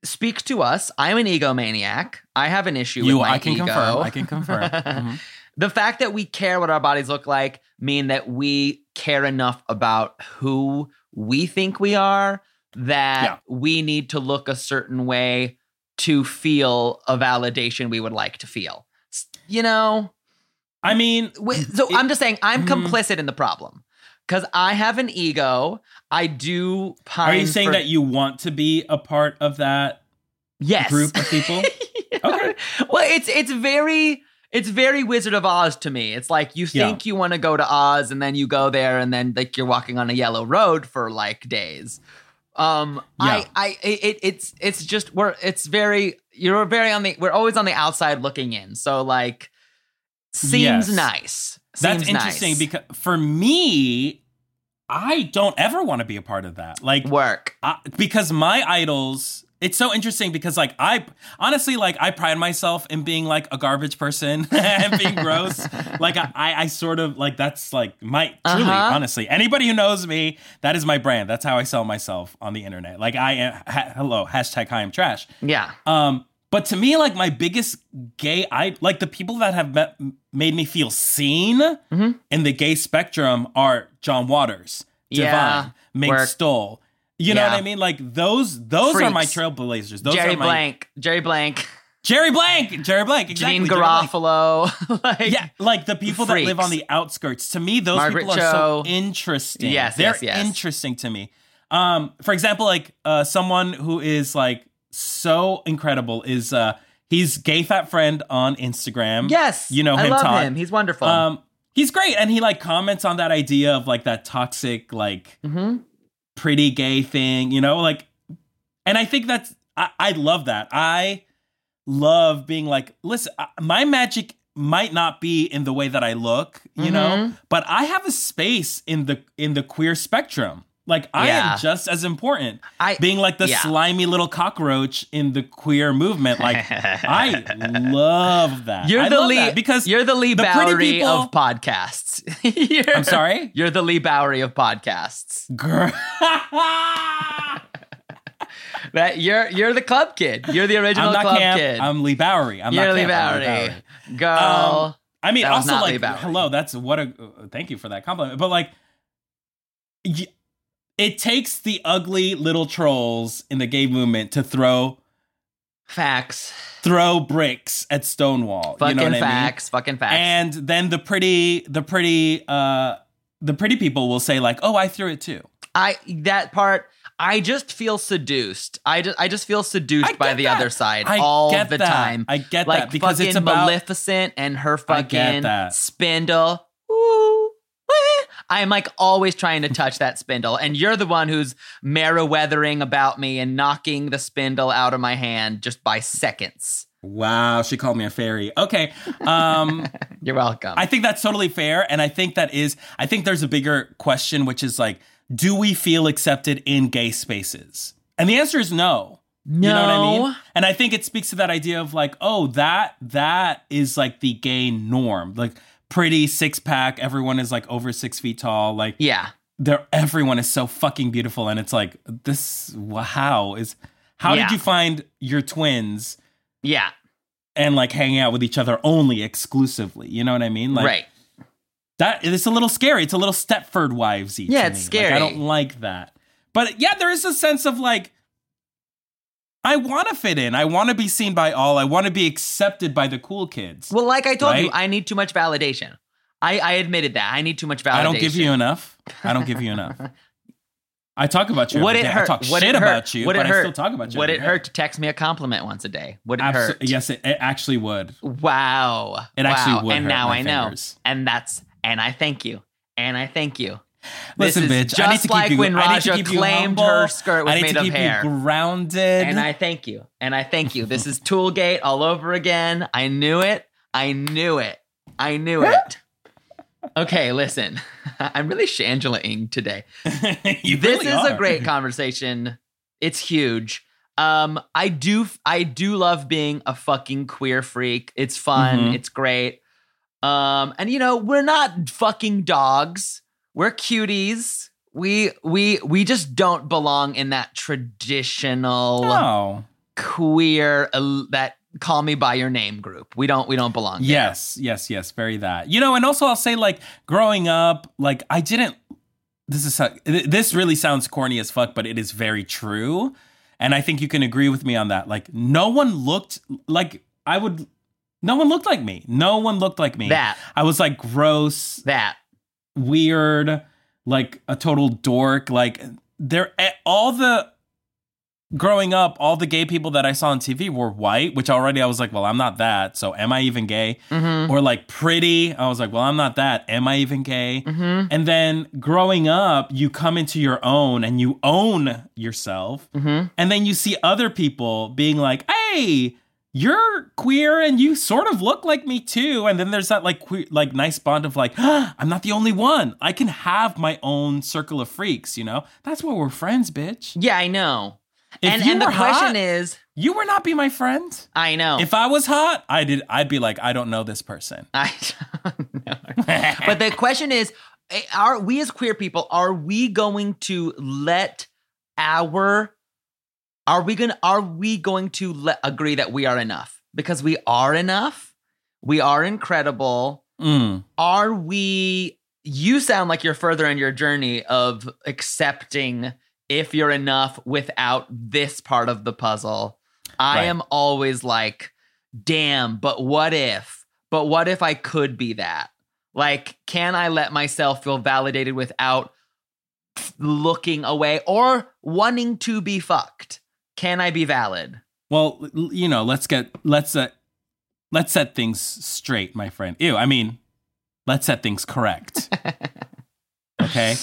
speaks to us i'm an egomaniac i have an issue You with my I can ego confirm. I can confirm. Mhm. the fact that we care what our bodies look like mean that we care enough about who we think we are that Yeah. we need to look a certain way to feel a validation we would like to feel you know I mean, so It- I'm just saying I'm Mhm. complicit in the problem because I have an ego. I do. Pine are you saying for- that you want to be a part of that yes group of people? Okay. Well, it's it's very it's very Wizard of Oz to me. It's like you Yeah. think you want to go to Oz and then you go there and then like you're walking on a yellow road for like days. Um, Yeah. I I it it's it's just we're it's very you're very on the we're always on the outside looking in. So like seems Yes. nice. That's interesting nice. because for me, I don't ever want to be a part of that. Like work. I, because my idols it's so interesting because like i honestly like i pride myself in being like a garbage person and being gross like I, I sort of like that's like my truly Uh-huh. honestly anybody who knows me that is my brand that's how i sell myself on the internet like i am ha, hello hashtag i'm trash Yeah. um but to me like my biggest gay i like the people that have met, made me feel seen Mhm. in the gay spectrum are john waters Yeah, Divine, work. Stole. You know Yeah. what I mean? Like those those are my trailblazers. Those Jerry are my Blank, Jerry Blank, Jerry Blank, Jerry Blank, exactly. Blank. Garofalo. like, Yeah, like the people that live on the outskirts. To me, those Margaret people are so interesting. Yes, they're yes, yes. interesting to me. Um, for example, like uh, someone who is like so incredible is uh, he's gay fat friend on Instagram. Yes, you know him, I love Todd. him. He's wonderful. Um, he's great, and he like comments on that idea of like that toxic, like hmm pretty gay thing, you know, like, and I think that's I, I love that. I love being like, listen, I- my magic might not be in the way that I look, you know, Mm-hmm. but I have a space in the in the queer spectrum. Like I Yeah. am just as important. I Being like the yeah. slimy little cockroach in the queer movement, like I love that. You're I the Lee. because you're the Lee the Bowery people- of podcasts. I'm sorry? You're the Leigh Bowery of podcasts. Girl. That you're you're the club kid. You're the original I'm not club Camp. kid. I'm Leigh Bowery. I'm you're not Lee Camp, I'm Bowery. Girl. Um, I mean, also like, hello, that's what a uh, thank you for that compliment. But like, y- it takes the ugly little trolls in the gay movement to throw facts. throw bricks at Stonewall. Fucking you know facts. Fucking facts. And then the pretty, the pretty, uh, the pretty people will say like, "Oh, I threw it too." I that part I just feel seduced. I just I just feel seduced by the that. other side I all get the that. time. I get like that because it's about Maleficent and her I get fucking that. spindle. Ooh, eh. I'm like always trying to touch that spindle, and you're the one who's Meriwethering about me and knocking the spindle out of my hand just by seconds. wow. She called me a fairy. Okay. Um. You're welcome. I think that's totally fair. And I think that is, I think there's a bigger question, which is like, do we feel accepted in gay spaces? And the answer is no. no, You know what I mean? And I think it speaks to that idea of like, oh, that that is like the gay norm. Like pretty six pack, everyone is like over six feet tall. Like Yeah, they're everyone is so fucking beautiful. And it's like, this how is how Yeah. did you find your twins yeah, and like hanging out with each other only exclusively? You know what I mean? Like right. that it's a little scary. It's a little Stepford wivesy. Yeah, it's me. Like, scary. I don't like that. But yeah, there is a sense of like, I want to fit in. I want to be seen by all. I want to be accepted by the cool kids. Well, like I told you, I need too much validation. I, I admitted that. I need too much validation. I don't give you enough. I don't give you enough. I talk about you. Would every it day. hurt? I talk Would shit it about you, Would but it I still talk about you. Would it day. hurt to text me a compliment once a day? Would it Abso- hurt? Yes, it, it actually would. Wow. It actually would And now I know. And that's and I thank you. And I thank you. Listen, bitch. Just I need to keep like you. when I need to Raja keep claimed her skirt was made of hair. grounded. And I thank you. And I thank you. This is Toolgate all over again. I knew it. I knew it. I knew it. Okay, listen. I'm really Shangela-ing today. You this really is are. a great conversation. It's huge. Um, I do I do love being a fucking queer freak. It's fun. Mhm. It's great. Um, and you know, we're not fucking dogs. We're cuties. We we we just don't belong in that traditional No. queer uh, that call me by your name group. We don't we don't belong. there. Yes, yes, yes, very that. You know, and also I'll say like growing up, like I didn't this is this really sounds corny as fuck, but it is very true. And I think you can agree with me on that. Like no one looked like I would no one looked like me. No one looked like me. That I was like gross, that weird, like a total dork. Like there eh, all the growing up, all the gay people that I saw on TV were white, which already I was like, well, I'm not that. So am I even gay? Mhm. Or like pretty. I was like, well, I'm not that. Am I even gay? Mhm. And then growing up, you come into your own and you own yourself. Mhm. And then you see other people being like, hey, you're queer and you sort of look like me too. And then there's that like queer, like nice bond of like, ah, I'm not the only one. I can have my own circle of freaks, you know? That's why we're friends, bitch. Yeah, I know. If and and the were question hot, is, you would not be my friend. I know. If I was hot, I did I'd be like, I don't know this person. I don't know. but the question is eh, are we as queer people are we going to let our are we going to are we going to let, agree that we are enough because we are enough we are incredible Mm. are we you sound like you're further in your journey of accepting if you're enough without this part of the puzzle. I Right. am always like, damn, but what if? But what if I could be that? Like, can I let myself feel validated without looking away or wanting to be fucked? Can I be valid? Well, you know, let's get let's uh, let's set things straight, my friend. Ew, I mean, let's set things correct. okay?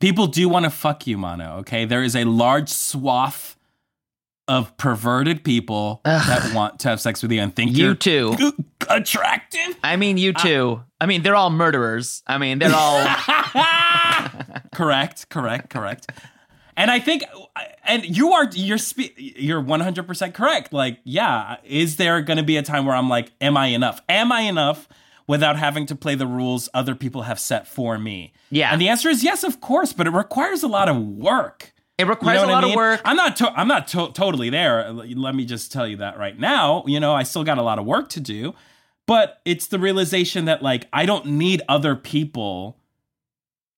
People do want to fuck you, Mano, okay? There is a large swath of perverted people that want to have sex with you and think You you're too. attractive. I mean, you too. I mean, they're all murderers. I mean, they're all. correct, correct, correct. And I think, and you are you're spe- you're one hundred percent correct. Like, yeah, is there going to be a time where I'm like, am I enough? Am I enough without having to play the rules other people have set for me? Yeah. And the answer is yes, of course, but it requires a lot of work. It You requires know a lot I mean? of work. I'm not. To- I'm not to- totally there. Let me just tell you that right now. You know, I still got a lot of work to do, but it's the realization that like I don't need other people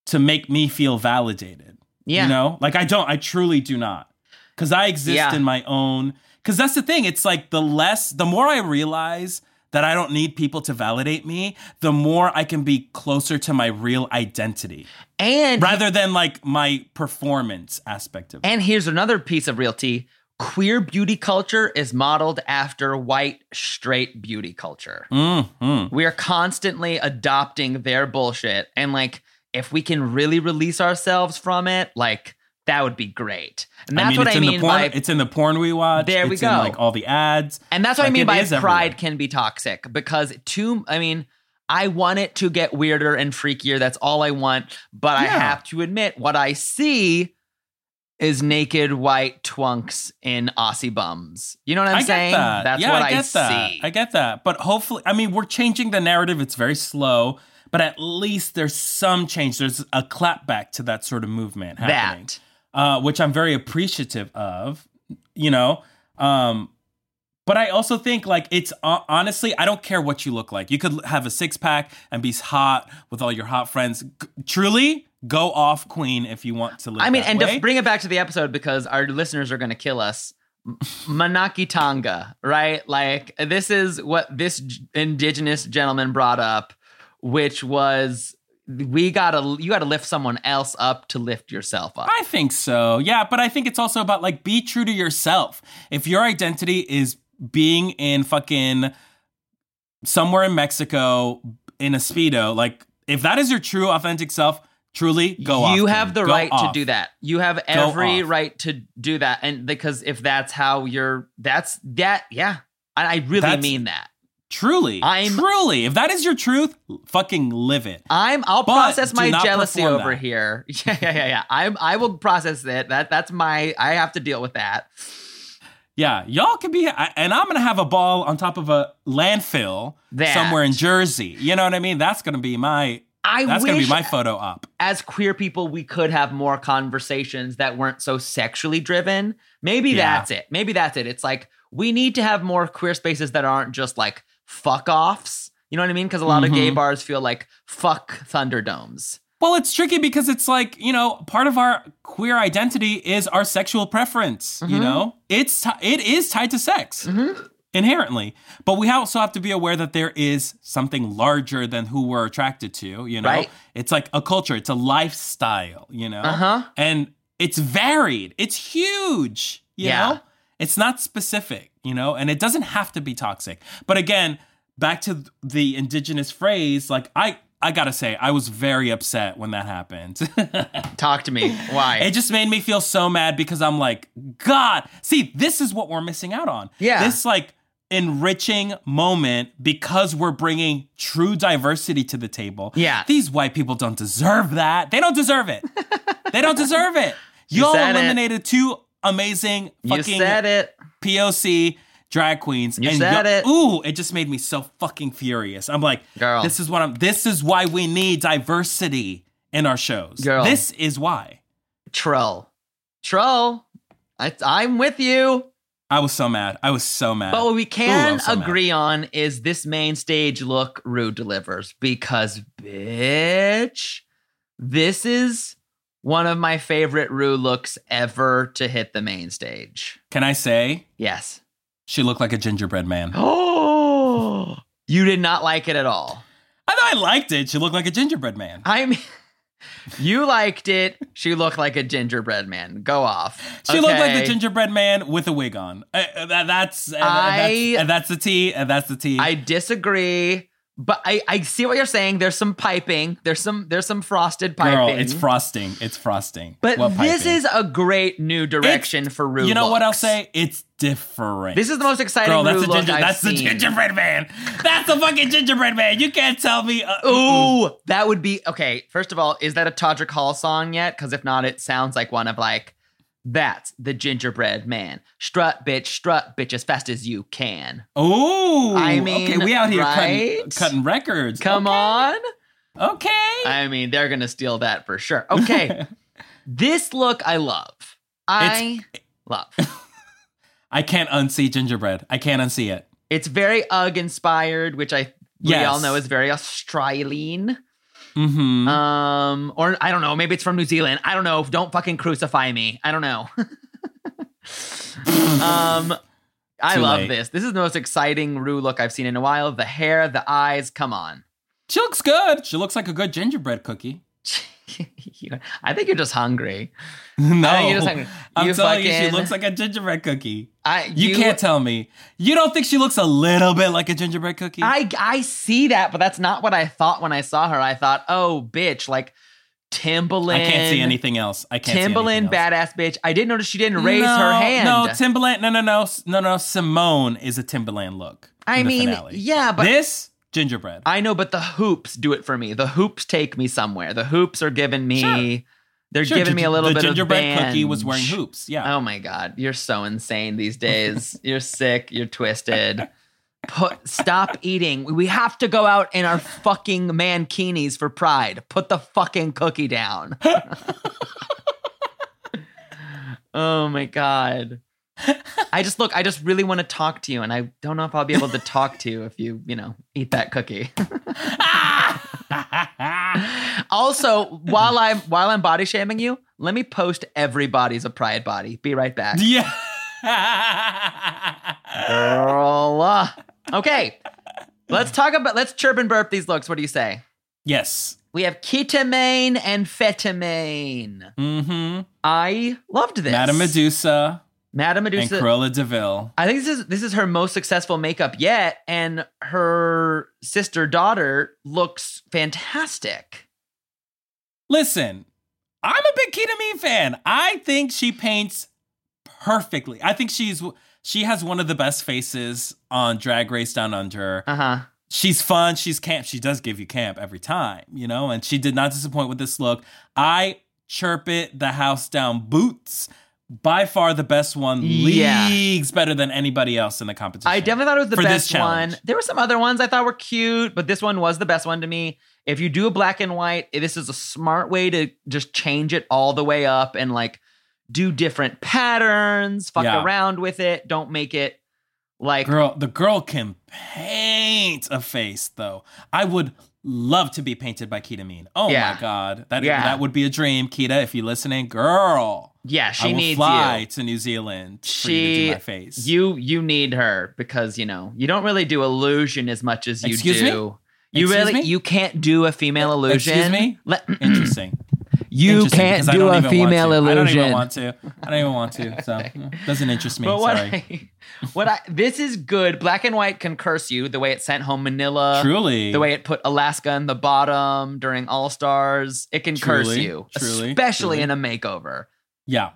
to make me feel validated. Yeah. You know, like I don't. I truly do not, because I exist Yeah. in my own. Because that's the thing. It's like the less, the more I realize that I don't need people to validate me, the more I can be closer to my real identity, and rather than like my performance aspect of it. and here's another piece of realty. Queer beauty culture is modeled after white straight beauty culture. Mm-hmm. We are constantly adopting their bullshit. And like, if we can really release ourselves from it, like, that would be great. And that's I mean, what it's I in mean the porn. by. it's in the porn we watch. There we go. like all the ads. And that's what I mean by pride everywhere. can be toxic because too, I mean, I want it to get weirder and freakier. That's all I want. But I have to admit, what I see is naked white twunks in Aussie bums. You know what I'm I saying? get that. That's yeah, what I I, get that. see. I get that. But hopefully, I mean, we're changing the narrative. It's very slow, but at least there's some change. There's a clapback to that sort of movement happening, uh, which I'm very appreciative of. You know, um, but I also think like it's uh, honestly, I don't care what you look like. You could have a six pack and be hot with all your hot friends. G- truly, go off, queen, if you want to live. I mean, and way. to bring it back to the episode because our listeners are going to kill us. Manaakitanga, right? Like this is what this indigenous gentleman brought up, which was we gotta you gotta lift someone else up to lift yourself up. I think so. Yeah, but I think it's also about like be true to yourself. If your identity is being in fucking somewhere in Mexico in a speedo, like if that is your true authentic self, truly go you queen. have the Go right off. to do that. You have every right to do that, and because if that's how you're, that's that. Yeah, I, I really That's- mean that. Truly, I'm- truly. If that is your truth, fucking live it. I'm I'll But process my jealousy over that. here. Yeah, yeah, yeah, yeah. I'm I will process it. That that's my I have to deal with that. Yeah, y'all can be, and I'm gonna have a ball on top of a landfill That. somewhere in Jersey. You know what I mean? That's gonna be my. I that's gonna be my photo op. as queer people we could have more conversations that weren't so sexually driven. Maybe Yeah. that's it. Maybe that's it. It's like we need to have more queer spaces that aren't just like fuck offs. You know what I mean? Because a lot of gay Mhm. bars feel like fuck Thunderdomes. Well, it's tricky because it's like, you know, part of our queer identity is our sexual preference, you Mhm. know? It's ti- it is tied to sex Mm-hmm. inherently. But we also have to be aware that there is something larger than who we're attracted to, you know? Right. It's like a culture, it's a lifestyle, you know? Uh huh. And it's varied. It's huge, you Yeah. know? It's not specific, you know? And it doesn't have to be toxic. But again, back to the indigenous phrase, like I I gotta say, I was very upset when that happened. Talk to me. Why? it just made me feel so mad because I'm like, God, see, this is what we're missing out on. Yeah. This like enriching moment because we're bringing true diversity to the table. Yeah. These white people don't deserve that. They don't deserve it. they don't deserve it. You Y'all said it. eliminated two amazing you said it. POC drag queens. You and said it. Ooh, it just made me so fucking furious. I'm like, Girl. this is what I'm this is why we need diversity in our shows. Girl. This is why. Troll. Troll. I, I'm with you. I was so mad. I was so mad. But what we can I'm so mad. agree on is this main stage look Rue delivers because bitch, This is one of my favorite Rue looks ever to hit the main stage. Can I say Yes. she looked like a gingerbread man? Oh, you did not like it at all. I thought I liked it. She looked like a gingerbread man. I mean, you liked it. She looked like a gingerbread man. Go off. She looked like the gingerbread man with a wig on. Uh, uh, that, that's, and, I- that's and that's the T. And that's the T. I disagree, but I, I see what you're saying. There's some piping. There's some there's some frosted piping. Girl, it's frosting. It's frosting. But What this piping? is a great new direction for Rue. You know what I'll say? It's different. This is the most exciting Girl, that's Rue the look ginger. I've That's the gingerbread man. That's the fucking gingerbread man. You can't tell me. Uh, Ooh, that would be okay. First of all, is that a Todrick Hall song yet? Because if not, it sounds like one of like, that's the gingerbread man. Strut, bitch, strut, bitch, as fast as you can. Ooh. I mean, okay, we out here cutting, right? cutting records. Come okay. on. Okay. I mean, they're gonna steal that for sure. Okay, this look I love. I love. I can't unsee gingerbread. I can't unsee it. It's very UGG inspired, which I we all know is very Australian. Mm-hmm. Um, or I don't know, maybe it's from New Zealand. I don't know. Don't fucking crucify me. I don't know. um, I Too love late. this. This is the most exciting Rue look I've seen in a while. The hair, the eyes, come on. she looks good. She looks like a good gingerbread cookie. I think you're just hungry. no, I you're just hungry. I'm You telling you, she looks like a gingerbread cookie. I You, can't tell me. You don't think she looks a little bit like a gingerbread cookie? I I see that, but that's not what I thought when I saw her. I thought, oh, bitch, like Timbaland. I can't see anything else. I can't Timbaland, badass bitch. I did notice she didn't raise no, her hand. No, Timbaland. No, no, no, no, no. Simone is a Timbaland look. I mean, finale. yeah, but this gingerbread. I know, but the hoops do it for me. The hoops take me somewhere. The hoops are giving me. Sure. They're Sure, giving me a little the bit gingerbread of gingerbread cookie was wearing hoops. Yeah. Oh my god, you're so insane these days. you're sick. You're twisted. Put stop eating. We have to go out in our fucking mankinis for pride. Put the fucking cookie down. oh my god. I just look, I just really want to talk to you, and I don't know if I'll be able to talk to you if you, you know, eat that cookie. also, while I'm while I'm body shaming you, let me post everybody's a pride body. Be right back. yeah. Girl. uh, Okay. Let's talk about let's chirp and burp these looks. What do you say? yes. We have Kita Mean and fetamine. Mm-hmm. I loved this. Madame Medusa Madame and Medusa. Cruella de Vil. I think this is this is her most successful makeup yet, and her sister daughter looks fantastic. Listen, I'm a big Kita Mean fan. I think she paints perfectly. I think she's she has one of the best faces on Drag Race Down Under. Uh huh. She's fun. She's camp. She does give you camp every time, you know. And she did not disappoint with this look. I chirp it the house down. Boots by far the best one. Yeah. Leagues better than anybody else in the competition. I definitely thought it was the best one. There were some other ones I thought were cute, but this one was the best one to me. If you do a black and white, this is a smart way to just change it all the way up and like do different patterns, fuck Yeah. around with it. Don't make it like Girl, the girl can paint a face though. I would love to be painted by Kita Mean. Oh Yeah. my god, that Yeah. that would be a dream, Kita. If you're listening, girl, yeah, I she will needs fly you. to New Zealand for you to She do my face. you you need her because you know you don't really do illusion as much as you Excuse me? do. You Excuse really me? you can't do a female illusion. Excuse me? Let- Interesting. you can't do a female illusion. I don't even want to. I don't even want to. So doesn't interest me. But what Sorry. I, what I this is good. Black and white can curse you the way it sent home Manila. Truly. The way it put Alaska in the bottom during All Stars. It can curse you. truly, especially truly. in a makeover. Yeah.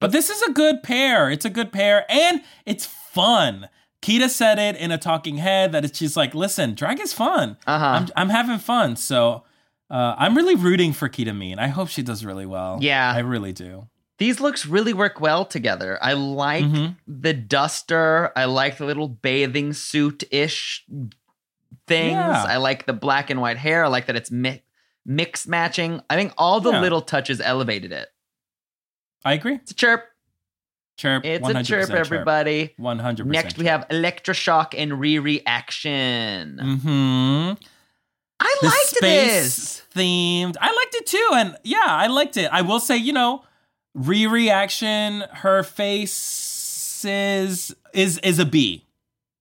But this is a good pair. It's a good pair and it's fun. Kita said it in a talking head that it's just like, listen, drag is fun. Uh-huh. I'm, I'm having fun. So uh, I'm really rooting for Kita Mean. I hope she does really well. Yeah. I really do. These looks really work well together. I like Mhm. the duster. I like the little bathing suit ish things. Yeah. I like the black and white hair. I like that it's mi- mix matching. I think all the Yeah. little touches elevated it. I agree. It's a chirp. Chirp. It's 100% a chirp, everybody. 100%. Next, we have Elektra Shock and Re-Reaction. Mm-hmm. I The liked space this. themed. I liked it too, and yeah, I liked it. I will say, you know, re-reaction, her face is is is a B.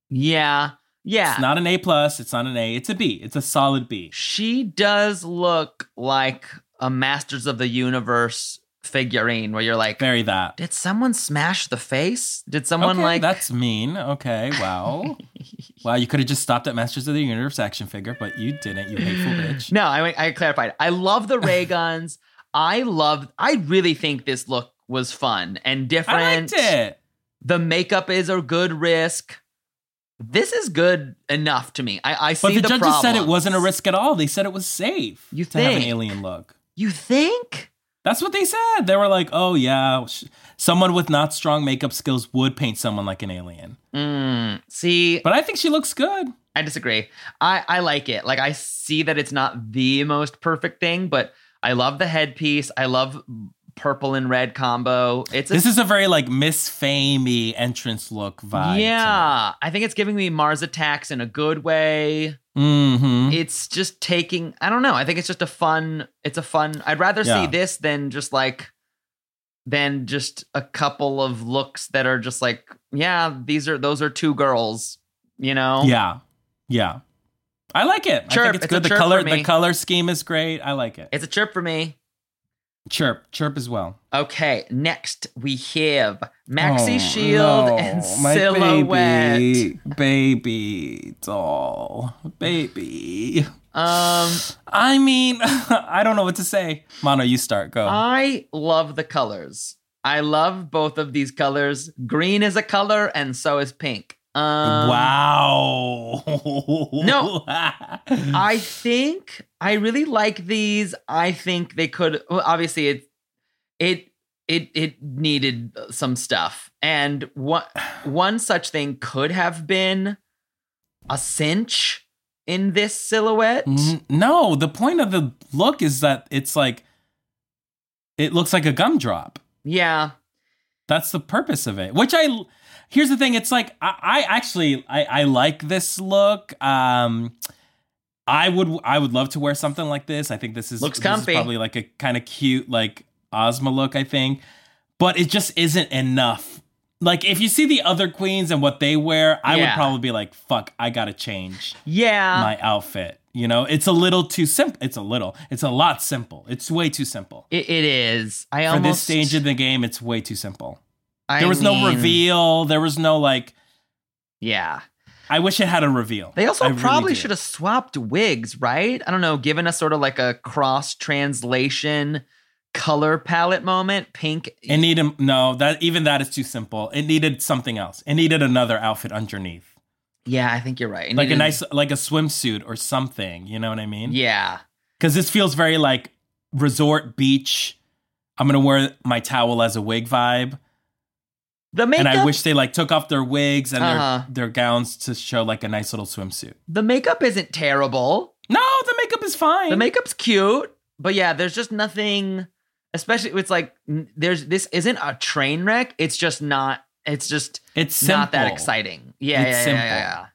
Yeah. Yeah. It's not an A plus. It's not an A. It's a B. It's a solid B. she does look like a Masters of the Universe figurine where you're like, Very that. did someone smash the face? Did someone okay, like that's mean. Okay, wow, wow. You could have just stopped at Masters of the Universe action figure, but you didn't. You hateful bitch. No, I I clarified. I love the ray guns. I love I really think this look was fun and different. I liked it. The makeup is a good risk. This is good enough to me. I, I see But the, the judges said it wasn't a risk at all. They said it was safe You to have an alien look. You think? That's what they said. They were like, "Oh yeah, someone with not strong makeup skills would paint someone like an alien." Mm, see, But I think she looks good. I disagree. I, I like it. Like I see that it's not the most perfect thing, but I love the headpiece. I love purple and red combo. It's a, This is a very like Miss Famey entrance look vibe. yeah. I think it's giving me Mars attacks in a good way. Mm-hmm. It's just taking. I don't know. I think it's just a fun. It's a fun. I'd rather Yeah. see this than just like than just a couple of looks that are just like yeah. These are those are two girls. You know. Yeah, yeah. I like it. I think it's It's good. The color, the color scheme is great. I like it. It's a chirp for me. Chirp, chirp as well. Okay, next we have Maxi Oh, Shield no, and Silhouette. baby, baby doll, baby. Um, I mean, I don't know what to say. Mano, you start. Go. I love the colors. I love both of these colors. Green is a color, and so is pink. Um, wow. No. I think I really like these. I think they could. Well, obviously, it it it it needed some stuff, and one one such thing could have been a cinch in this silhouette. No, the point of the look is that it's like it looks like a gumdrop. Yeah, That's the purpose of it. Which I here's the thing. It's like I, I actually I, I like this look. Um, I would I would love to wear something like this. I think this is Looks this is comfy. probably like a kind of cute like Ozma look. I think, but it just isn't enough. Like if you see the other queens and what they wear, I would probably be like, "Fuck, I gotta change yeah. my outfit." You know, it's a little too simple. It's a little. It's a lot simple. It's way too simple. It, it is. I For almost this stage of the game, it's way too simple. I There was no reveal. There was no like. Yeah. I wish it had a reveal. They also I probably do. should have swapped wigs, right? I don't know, given us sort of like a cross translation color palette moment. Pink. It needed no that even that is too simple. It needed something else. It needed another outfit underneath, yeah, I think you're right. It like a nice like a swimsuit or something. You know what I mean? Yeah. Because this feels very like resort beach. I'm gonna wear my towel as a wig vibe, The makeup. and I wish they like took off their wigs and Uh-huh. their their gowns to show like a nice little swimsuit. the makeup isn't terrible. No, the makeup is fine. The makeup's cute, but yeah, there's just nothing. Especially, it's like there's this isn't a train wreck. It's just not. It's just it's simple. not that exciting. Yeah, It's yeah, yeah, simple. yeah, yeah.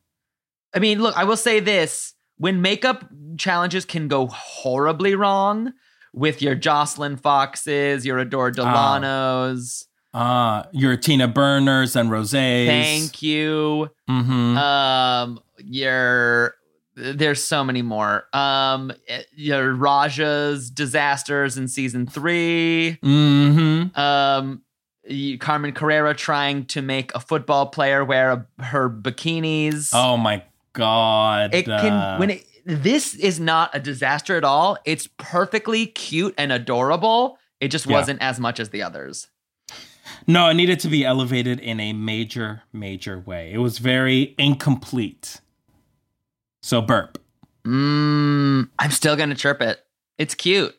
I mean, look, I will say this: when makeup challenges can go horribly wrong with your Jocelyn Foxes, your Adore Delanos. Ah, your Tina Burners and Rosés. Thank you. Mm-hmm. Um, your there's so many more. Um, your Raja's disasters in season three. mm-hmm. um Carmen Carrera trying to make a football player wear a, her bikinis. Oh my god. it can Uh, when it, this is not a disaster at all. It's perfectly cute and adorable. It just Yeah. wasn't as much as the others. No, it needed to be elevated in a major, major way. It was very incomplete. So burp. Mm, I'm still gonna chirp it. It's cute.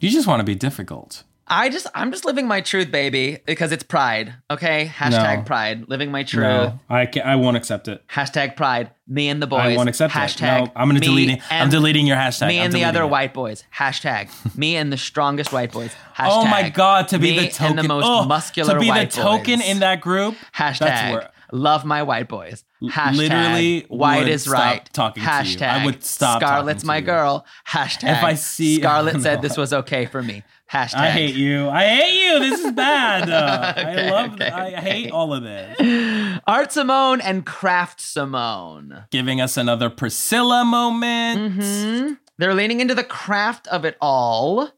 You just want to be difficult. I just I'm just living my truth, baby, because it's pride. Okay, hashtag No. pride. Living my truth. No, I can't. I won't accept it. Hashtag pride. Me and the boys. I won't accept hashtag it. No, I'm gonna delete it. I'm deleting your hashtag. Me and the other it. white boys. Hashtag. me and the strongest white boys. Hashtag. Oh my god, to be the token. the most oh, muscular to be the token boys. in that group. Hashtag. That's where Love my white boys. Hashtag literally white is right. talking to you. Hashtag I would stop Scarlet's talking to my girl. Hashtag If I see- Scarlet No. said this was okay for me. Hashtag I hate you. I hate you. This is bad. Uh, Okay, I love. okay, I okay. hate all of this. Art Simone and Craft Simone. Giving us another Priscilla moment. hmm They're leaning into the craft of it all.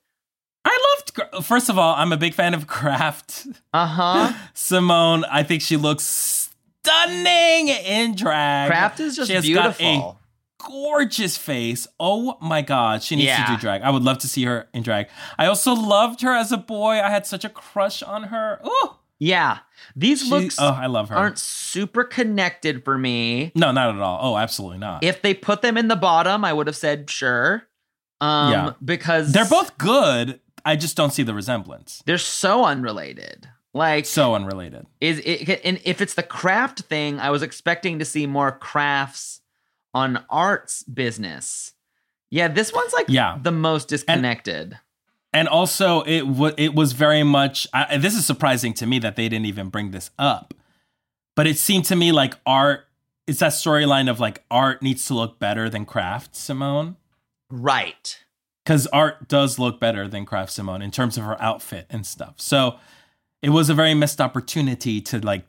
I loved. First of all, I'm a big fan of Craft. Uh huh. Simone, I think she looks stunning in drag. Craft is just beautiful. Gorgeous face. Oh my god, she needs Yeah. to do drag. I would love to see her in drag. I also loved her as a boy. I had such a crush on her. Oh, yeah. These she, looks oh, I love her. aren't super connected for me. no, not at all. Oh, absolutely not. If they put them in the bottom, I would have said sure. Um, Yeah. because They're both good. I just don't see the resemblance. they're so unrelated. Like So unrelated. is it and if it's the craft thing, I was expecting to see more crafts on arts business. Yeah, this one's like Yeah. the most disconnected. And also, it w- it was very much. I, this is surprising to me that they didn't even bring this up, but it seemed to me like art. It's that storyline of like art needs to look better than craft, Simone, right. because art does look better than craft, Simone, in terms of her outfit and stuff. So it was a very missed opportunity to like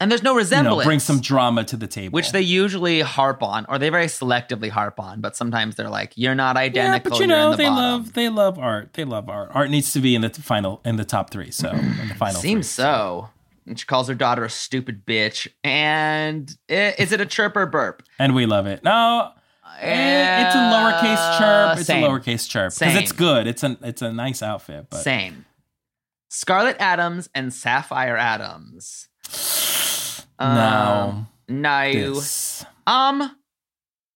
And there's no resemblance. you know bring some drama to the table, which they usually harp on, or they very selectively harp on, but sometimes they're like, "You're not yeah, identical." but you know the they bottom." love they love art. They love art. Art needs to be in the final in the top three. So in the final, Seems three. so. And she calls her daughter a stupid bitch. And i- is it a chirp or burp? and we love it. No, Eh, it's a lowercase chirp. It's Same. a lowercase chirp because it's good. It's a it's a nice outfit, but Same. Scarlet Adams and Sapphire Adams. No, Um, no. this. Um,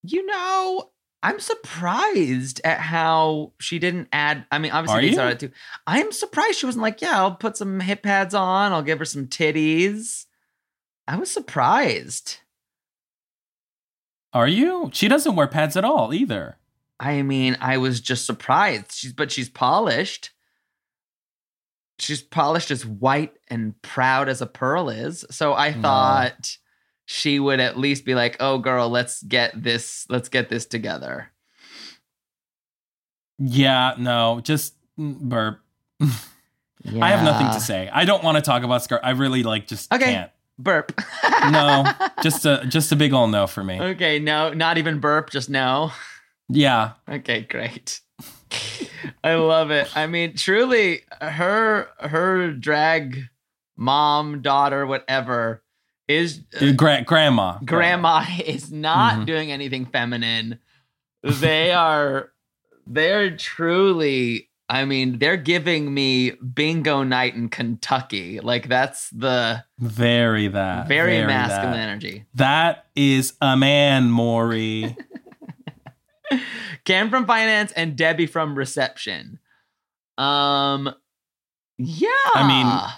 you know, I'm surprised at how she didn't add. I mean, obviously Are these you? too. I'm surprised she wasn't like, yeah, I'll put some hip pads on. I'll give her some titties. I was surprised. Are you? She doesn't wear pads at all either. I mean, I was just surprised. She's but she's polished. She's polished as white and proud as a pearl is. So I thought she would at least be like, "Oh girl, let's get this let's get this together." Yeah, no, just mm, burp. I have nothing to say. I don't want to talk about Scar. I really like just Okay. can't. Burp. No, just a just a big ol' no for me. Okay, no, not even burp, just no. Yeah, Okay, great. I love it. I mean, truly, her her drag mom, daughter, whatever is Uh, gra- grandma, grandma is not Mhm. doing anything feminine. They are they're truly I mean, they're giving me bingo night in Kentucky. Like that's the Very that. very, that. masculine energy. That is a man, Maury. Cam from finance and Debbie from reception. Um yeah. I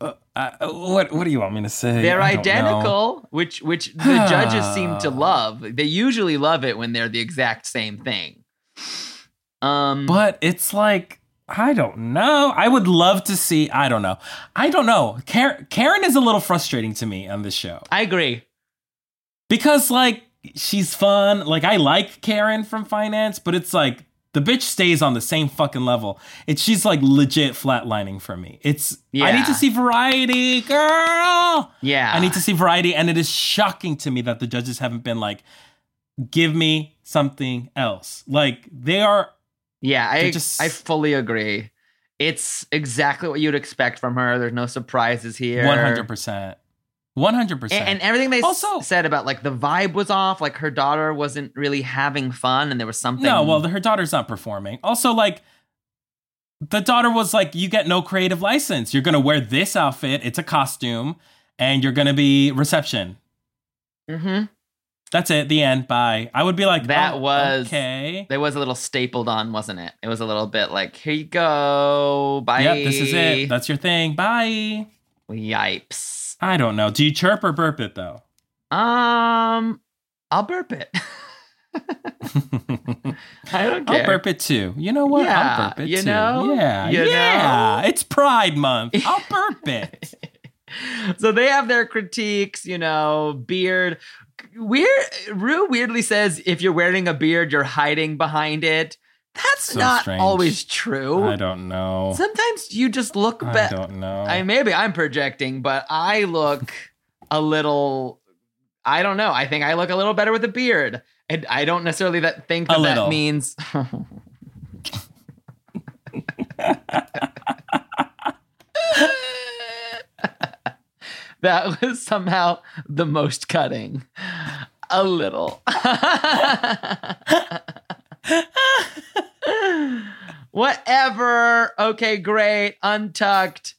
Uh, uh, what What do you want me to say? they're I identical, which which the judges seem to love. They usually love it when they're the exact same thing. Um but it's like I don't know. I would love to see. I don't know. I don't know. Karen, Karen is a little frustrating to me on this show I agree. because like she's fun. Like I like Karen from finance, but it's like the bitch stays on the same fucking level. It's she's like legit flatlining for me. It's yeah. I need to see variety, girl. Yeah. I need to see variety, and it is shocking to me that the judges haven't been like, give me something else. Like they are. Yeah, I just- I fully agree. It's exactly what you'd expect from her. There's no surprises here. One hundred percent. One hundred And, percent. and everything they Also- said about like the vibe was off, like her daughter wasn't really having fun, and there was something. No, well, her daughter's not performing. Also, like the daughter was like, "You get no creative license. You're gonna wear this outfit. It's a costume, and you're gonna be reception. Mm-hmm. That's it. The end. Bye." I would be like, That "Oh, was- okay." there was a little stapled on, wasn't it? It was a little bit like, here you go, bye. Yep, this is it. That's your thing. Bye. Yipes. I don't know. Do you chirp or burp it though? Um, I'll burp it. I don't care. I'll burp it too. You know what? Yeah, I'll burp it you too. know? Yeah, You yeah. know? It's Pride Month. I'll burp it. so they have their critiques, you know, beard. Weird Rue weirdly says if you're wearing a beard, you're hiding behind it. That's So not strange. always true. I don't know. Sometimes you just look better. I don't know. I maybe I'm projecting, but I look a little. I don't know. I think I look a little better with a beard, and I don't necessarily that think that, that means. that was somehow the most cutting. A little. Whatever. Okay, great. Untucked.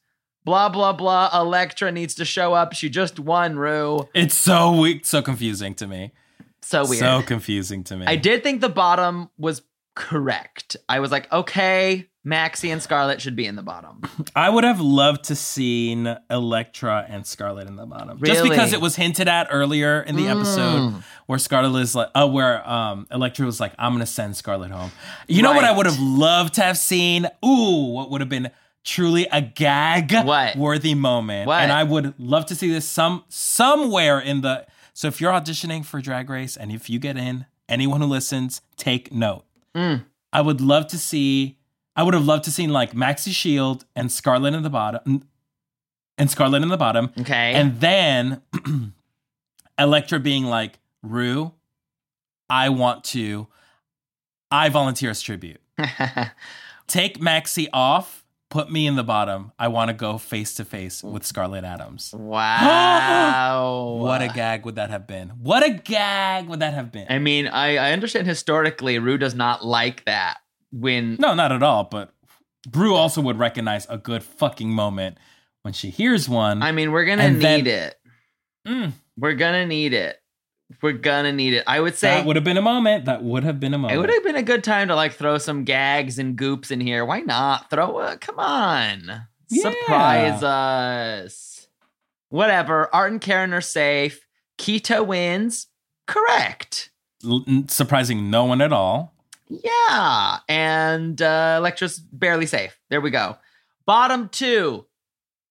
Blah blah blah. Elektra needs to show up. She just won, Rue. it's so weak, so confusing to me. So weird. So confusing to me. I did think the bottom was correct. I was like, okay, Maxi and Scarlet should be in the bottom. I would have loved to seen Elektra and Scarlet in the bottom, just Really? because it was hinted at earlier in the episode Mm. where Scarlet is like, uh, where um Elektra was like, "I'm gonna send Scarlet home." You know what I Right. would have loved to have seen? Ooh, what would have been truly a gag What? worthy moment, What? and I would love to see this some somewhere in the. So if you're auditioning for Drag Race and if you get in, anyone who listens, take note. Mm. I would love to see. I would have loved to seen like Maxi Shield and Scarlet in the bottom, and Scarlet in the bottom, Okay. and then Elektra being like, "Rue, I want to. I volunteer as tribute. Take Maxi off. Put me in the bottom. I want to go face to face with Scarlet Adams." wow. What a gag would that have been? What a gag would that have been? I mean, I, I understand historically, Rue does not like that when. No, not at all. But Brew also would recognize a good fucking moment when she hears one. I mean, we're gonna need then- it. Mm, We're gonna need it. We're gonna need it. I would say that would have been a moment. That would have been a moment. it would have been a good time to like throw some gags and goops in here. Why not throw a? Come on, Yeah. surprise us. Whatever. Art and Karen are safe. Kita wins. Correct. L- surprising no one at all. Yeah, and uh, Elektra's barely safe. There we go. Bottom two,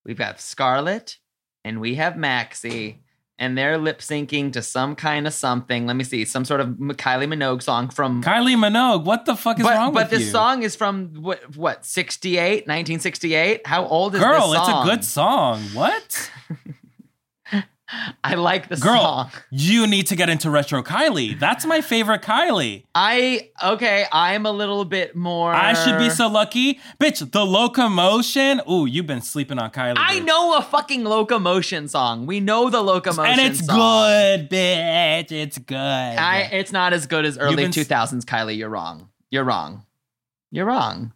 we've got Scarlet and we have Maxi, and they're lip syncing to some kind of something. Let me see, some sort of Kylie Minogue song from. Kylie Minogue, what the fuck is but wrong but with this you? song is from what? What? 68, 1968. How old is this? Girl, it's a good song. What? I like the Girl, song. you need to get into retro Kylie. That's my favorite Kylie. I okay. I'm a little bit more. I should be so lucky. Bitch, the locomotion. Ooh, you've been sleeping on Kylie. I bitch. know a fucking locomotion song. We know the locomotion, And it's song. good, bitch. It's good. I, it's not as good as early been 2000s, Kylie. You're wrong. You're wrong. You're wrong.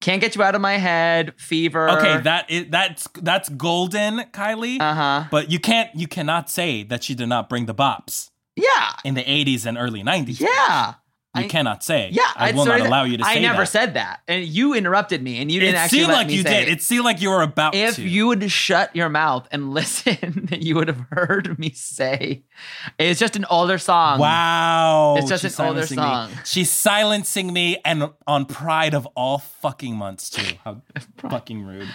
Can't get you out of my head. Fever. okay, that is that's that's golden, Kylie. Uh huh. But you can't you cannot say that she did not bring the bops Yeah. in the 80s and early 90s. Yeah. You I- cannot say. Yeah. I will not allow you to say that. I never that. said that, and you interrupted me, and you didn't it actually seemed let like me you did. It seemed like you were about to. if to. you would shut your mouth and listen, you would have heard me say, "It's just an older song." Wow. It's just She's an older silencing me. song. She's silencing me and on pride of all fucking months too. How fucking rude.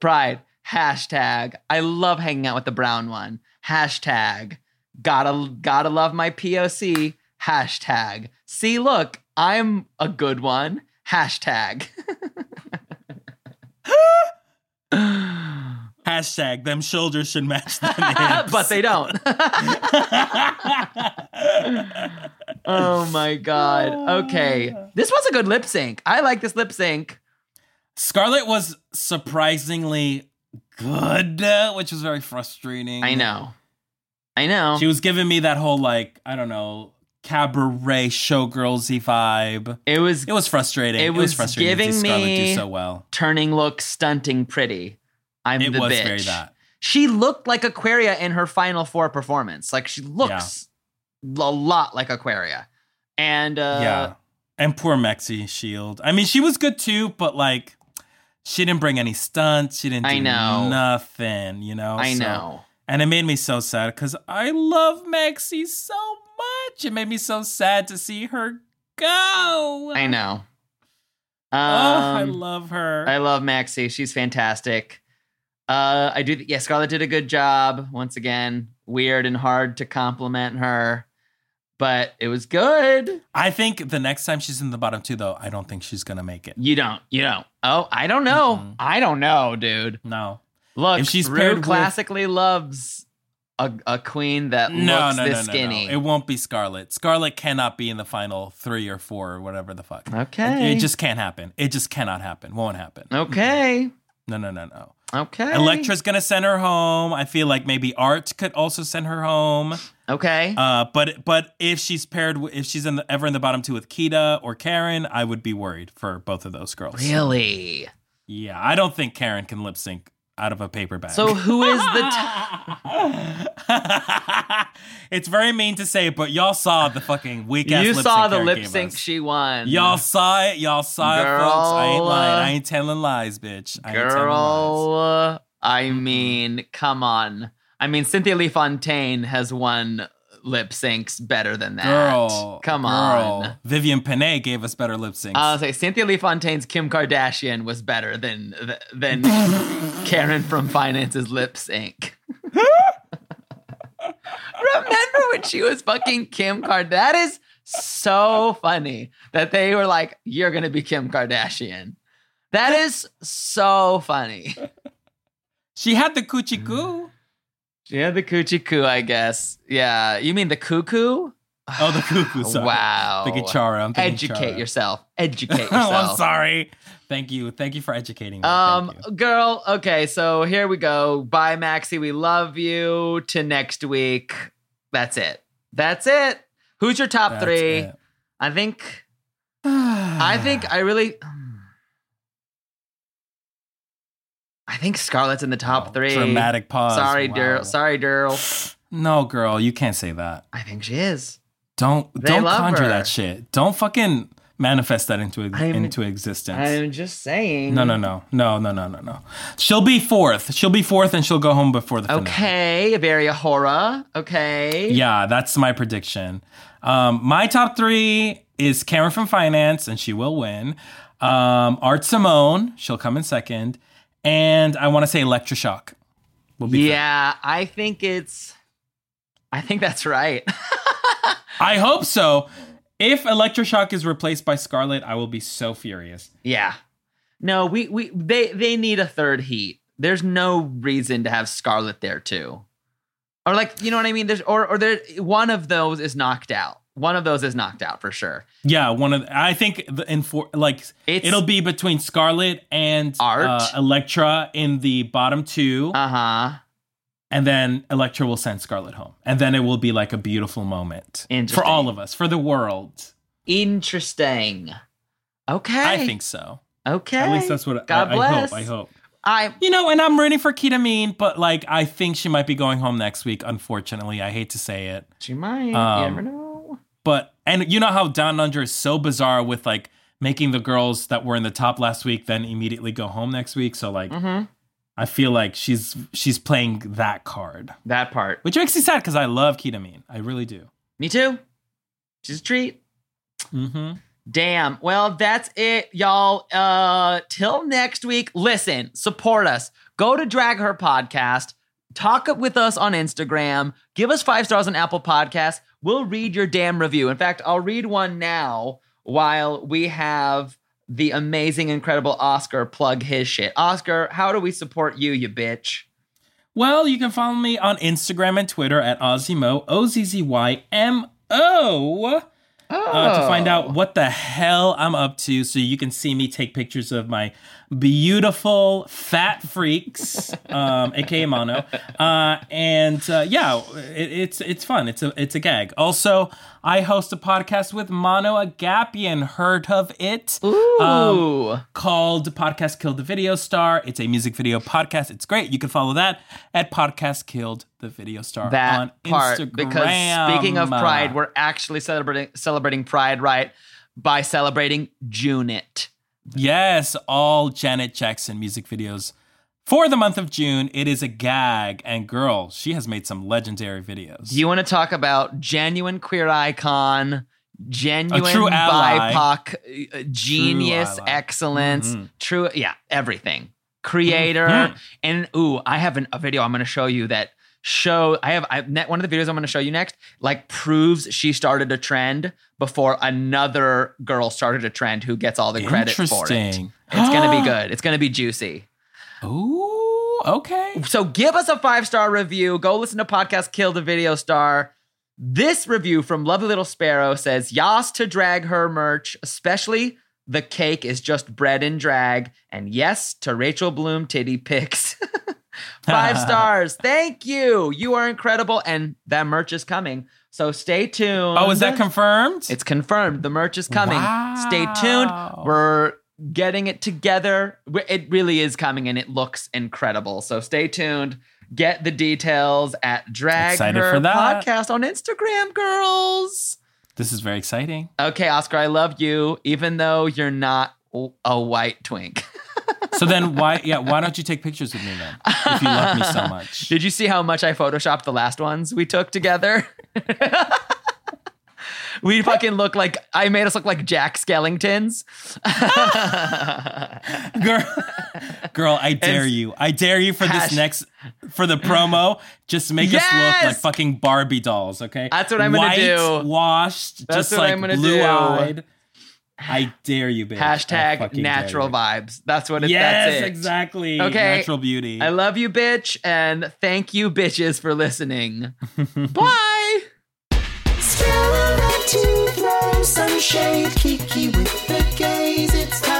Pride. Hashtag. I love hanging out with the brown one. Hashtag. Gotta gotta love my POC. Hashtag. See, look, I'm a good one. Hashtag. Hashtag them shoulders should match them hips. but they don't. oh my god. Okay. This was a good lip sync. I like this lip sync. Scarlet was surprisingly good, uh, which was very frustrating. I know. I know. She was giving me that whole like, I don't know, cabaret showgirlsy vibe. it was It was frustrating. It It was, was frustrating to see Scarlet me- do so well. turning look stunting pretty. I'm It the was bitch. very that. She looked like Aquaria in her final four performance. Like she looks a lot like Aquaria. And uh yeah. And poor Maxi Shield. I mean, she was good too, but like, she didn't bring any stunts. She didn't do I know. nothing, you know? I So- know. And it made me so sad because I love Maxi so much. It made me so sad to see her go. I know. Oh, I Um, love her. I love Maxi. She's fantastic. Uh, I do. Yeah, Scarlet did a good job. Once again, weird and hard to compliment her, but it was good. I think the next time she's in the bottom two, though, I don't think she's gonna make it. You don't. You don't. Oh, I don't know. Mm-mm. I don't know, dude. No, Look, If she's Rue paired with- classically loves a, a queen that no, looks no, this no, no, skinny. no. It won't be Scarlet. Scarlet cannot be in the final three or four or whatever the fuck. okay. It, it just can't happen. It just cannot happen. Won't happen. okay. No, no, no, no. Okay. Elektra's gonna send her home. I feel like maybe Art could also send her home. Okay. Uh, but but if she's paired, with, if she's in the, ever in the bottom two with Kita or Karen, I would be worried for both of those girls. really? Yeah, I don't think Karen can lip sync out of a paper bag. So who is the? T- it's very mean to say, but y'all saw the fucking weak ass. you saw the lip sync she won. Y'all saw it. Y'all saw it, folks. I ain't lying. I ain't telling lies, bitch. I ain't telling lies. Girl, I mean, come on. I mean, Cynthia Lee Fontaine has won lip syncs better than that. Girl, come girl. on. Vivienne Pinay gave us better lip syncs. I'll say Cynthia Lee Fontaine's Kim Kardashian was better than than Karen from Finance's lip sync. Remember when she was fucking Kim Kardashian? That is so funny that they were like, "You're gonna be Kim Kardashian." That is so funny. she had the coochie coo. Yeah, the coochie coo, I guess. Yeah, you mean the cuckoo? Oh, the cuckoo. Sorry. Wow. The Chara. I'm Educate Chara. yourself. Educate oh, yourself. I'm sorry. Thank you. Thank you for educating me. Um, girl, okay, so here we go. Bye, Maxi. We love you. To next week. That's it. That's it. Who's your top That's three? it. I think. I think I really. I think Scarlet's in the top three. Dramatic pause. Sorry, Wow. Daryl. Sorry, Daryl. No, girl, you can't say that. I think she is. Don't They don't conjure her. that shit. Don't fucking manifest that into I'm- into existence. I'm just saying. no, no, no, no, no, no, no, no. She'll be fourth. She'll be fourth, and she'll go home before the finale. Okay, very horror. Okay. Yeah, that's my prediction. Um, my top three is Cameron from Finance, and she will win. Um, Art Simone, she'll come in second, and I want to say Elektra Shock. Will be. Yeah, I think it's. I think that's right. I hope so. If Elektra Shock is replaced by Scarlet, I will be so furious. yeah. No, we we they they need a third heat. There's no reason to have Scarlet there too. Or like, you know what I mean? There's or or there one of those is knocked out. One of those is knocked out for sure. Yeah, one of the, I think the in for like It's- it'll be between Scarlet and Art. uh, Elektra in the bottom two, Uh-huh. and then Elektra will send Scarlet home, and then it will be like a beautiful moment for all of us, for the world. Interesting. Okay. I think so. Okay. At least that's what God I, I hope. I hope. I You know, and I'm rooting for Kita Mean, but like I think she might be going home next week. Unfortunately, I hate to say it. she might. Um, you never know. But and you know how Down Under is so bizarre with like making the girls that were in the top last week then immediately go home next week. So like Mm-hmm. I feel like she's she's playing that card, That part. which makes me sad because I love Kita Mean. I really do. Me too. She's a treat. Mm-hmm. Damn. Well, that's it, y'all. Uh till next week. Listen, support us. Go to Drag Her Podcast. Talk with us on Instagram. Give us five stars on Apple Podcasts. We'll read your damn review. In fact, I'll read one now while we have the amazing, incredible Oscar plug his shit. Oscar, how do we support you, you bitch? Well, you can follow me on Instagram and Twitter at Ozzymo O Z Z Y M O. uh, to find out what the hell I'm up to so you can see me take pictures of my beautiful fat freaks, um, aka Mano. Uh, and uh, yeah, it, it's it's fun. It's a it's a gag. Also, I host a podcast with Mano Agapion. Heard of it? Ooh. called Podcast Killed the Video Star. It's a music video podcast. It's great. You can follow that at Podcast Killed the Video Star that on part Instagram. because speaking of pride we're actually celebrating celebrating pride right by celebrating junit yes, all Janet Jackson music videos for the month of June. It is a gag, and girl, she has made some legendary videos. do you want to talk about genuine queer icon genuine true ally. bipoc uh, genius ally. excellence Mhm. true yeah everything creator. Mhm. And ooh, I have an, a video I'm going to show you that show I have I ne- one of the videos I'm going to show you next like proves she started a trend before another girl started a trend who gets all the credit for it. It's going to be good. It's going to be juicy. Ooh, okay. So give us a five star review. Go listen to podcast Kill the Video Star. This review from Lovely Little Sparrow says, Yas to drag her merch, especially the cake is just bread and drag. And yes to Rachel Bloom titty pics. five stars. Thank you. You are incredible. And that merch is coming. So stay tuned. Oh, is that confirmed? It's confirmed. The merch is coming. Stay tuned. We're getting it together. It really is coming and it looks incredible. So stay tuned. Get the details at Drag Excited Her. Podcast on Instagram, girls. this is very exciting. Okay, Oscar, I love you, even though you're not a white twink. So then why yeah, why don't you take pictures with me then? If you love me so much. Did you see how much I photoshopped the last ones we took together? we fucking look like I made us look like Jack Skellingtons. Girl, girl, I dare And- you. I dare you for Hash- this next for the promo. Just make us look like fucking Barbie dolls, okay? That's what I'm gonna White, do. Washed, That's just what like I'm gonna do. blue eyed. I dare you, bitch. Hashtag natural vibes. That's what it, Yes, that's it. exactly. Okay. Natural beauty. I love you, bitch, and thank you, bitches, for listening. Bye. Skeleton to throw some shade, Kiki with the gays. It's time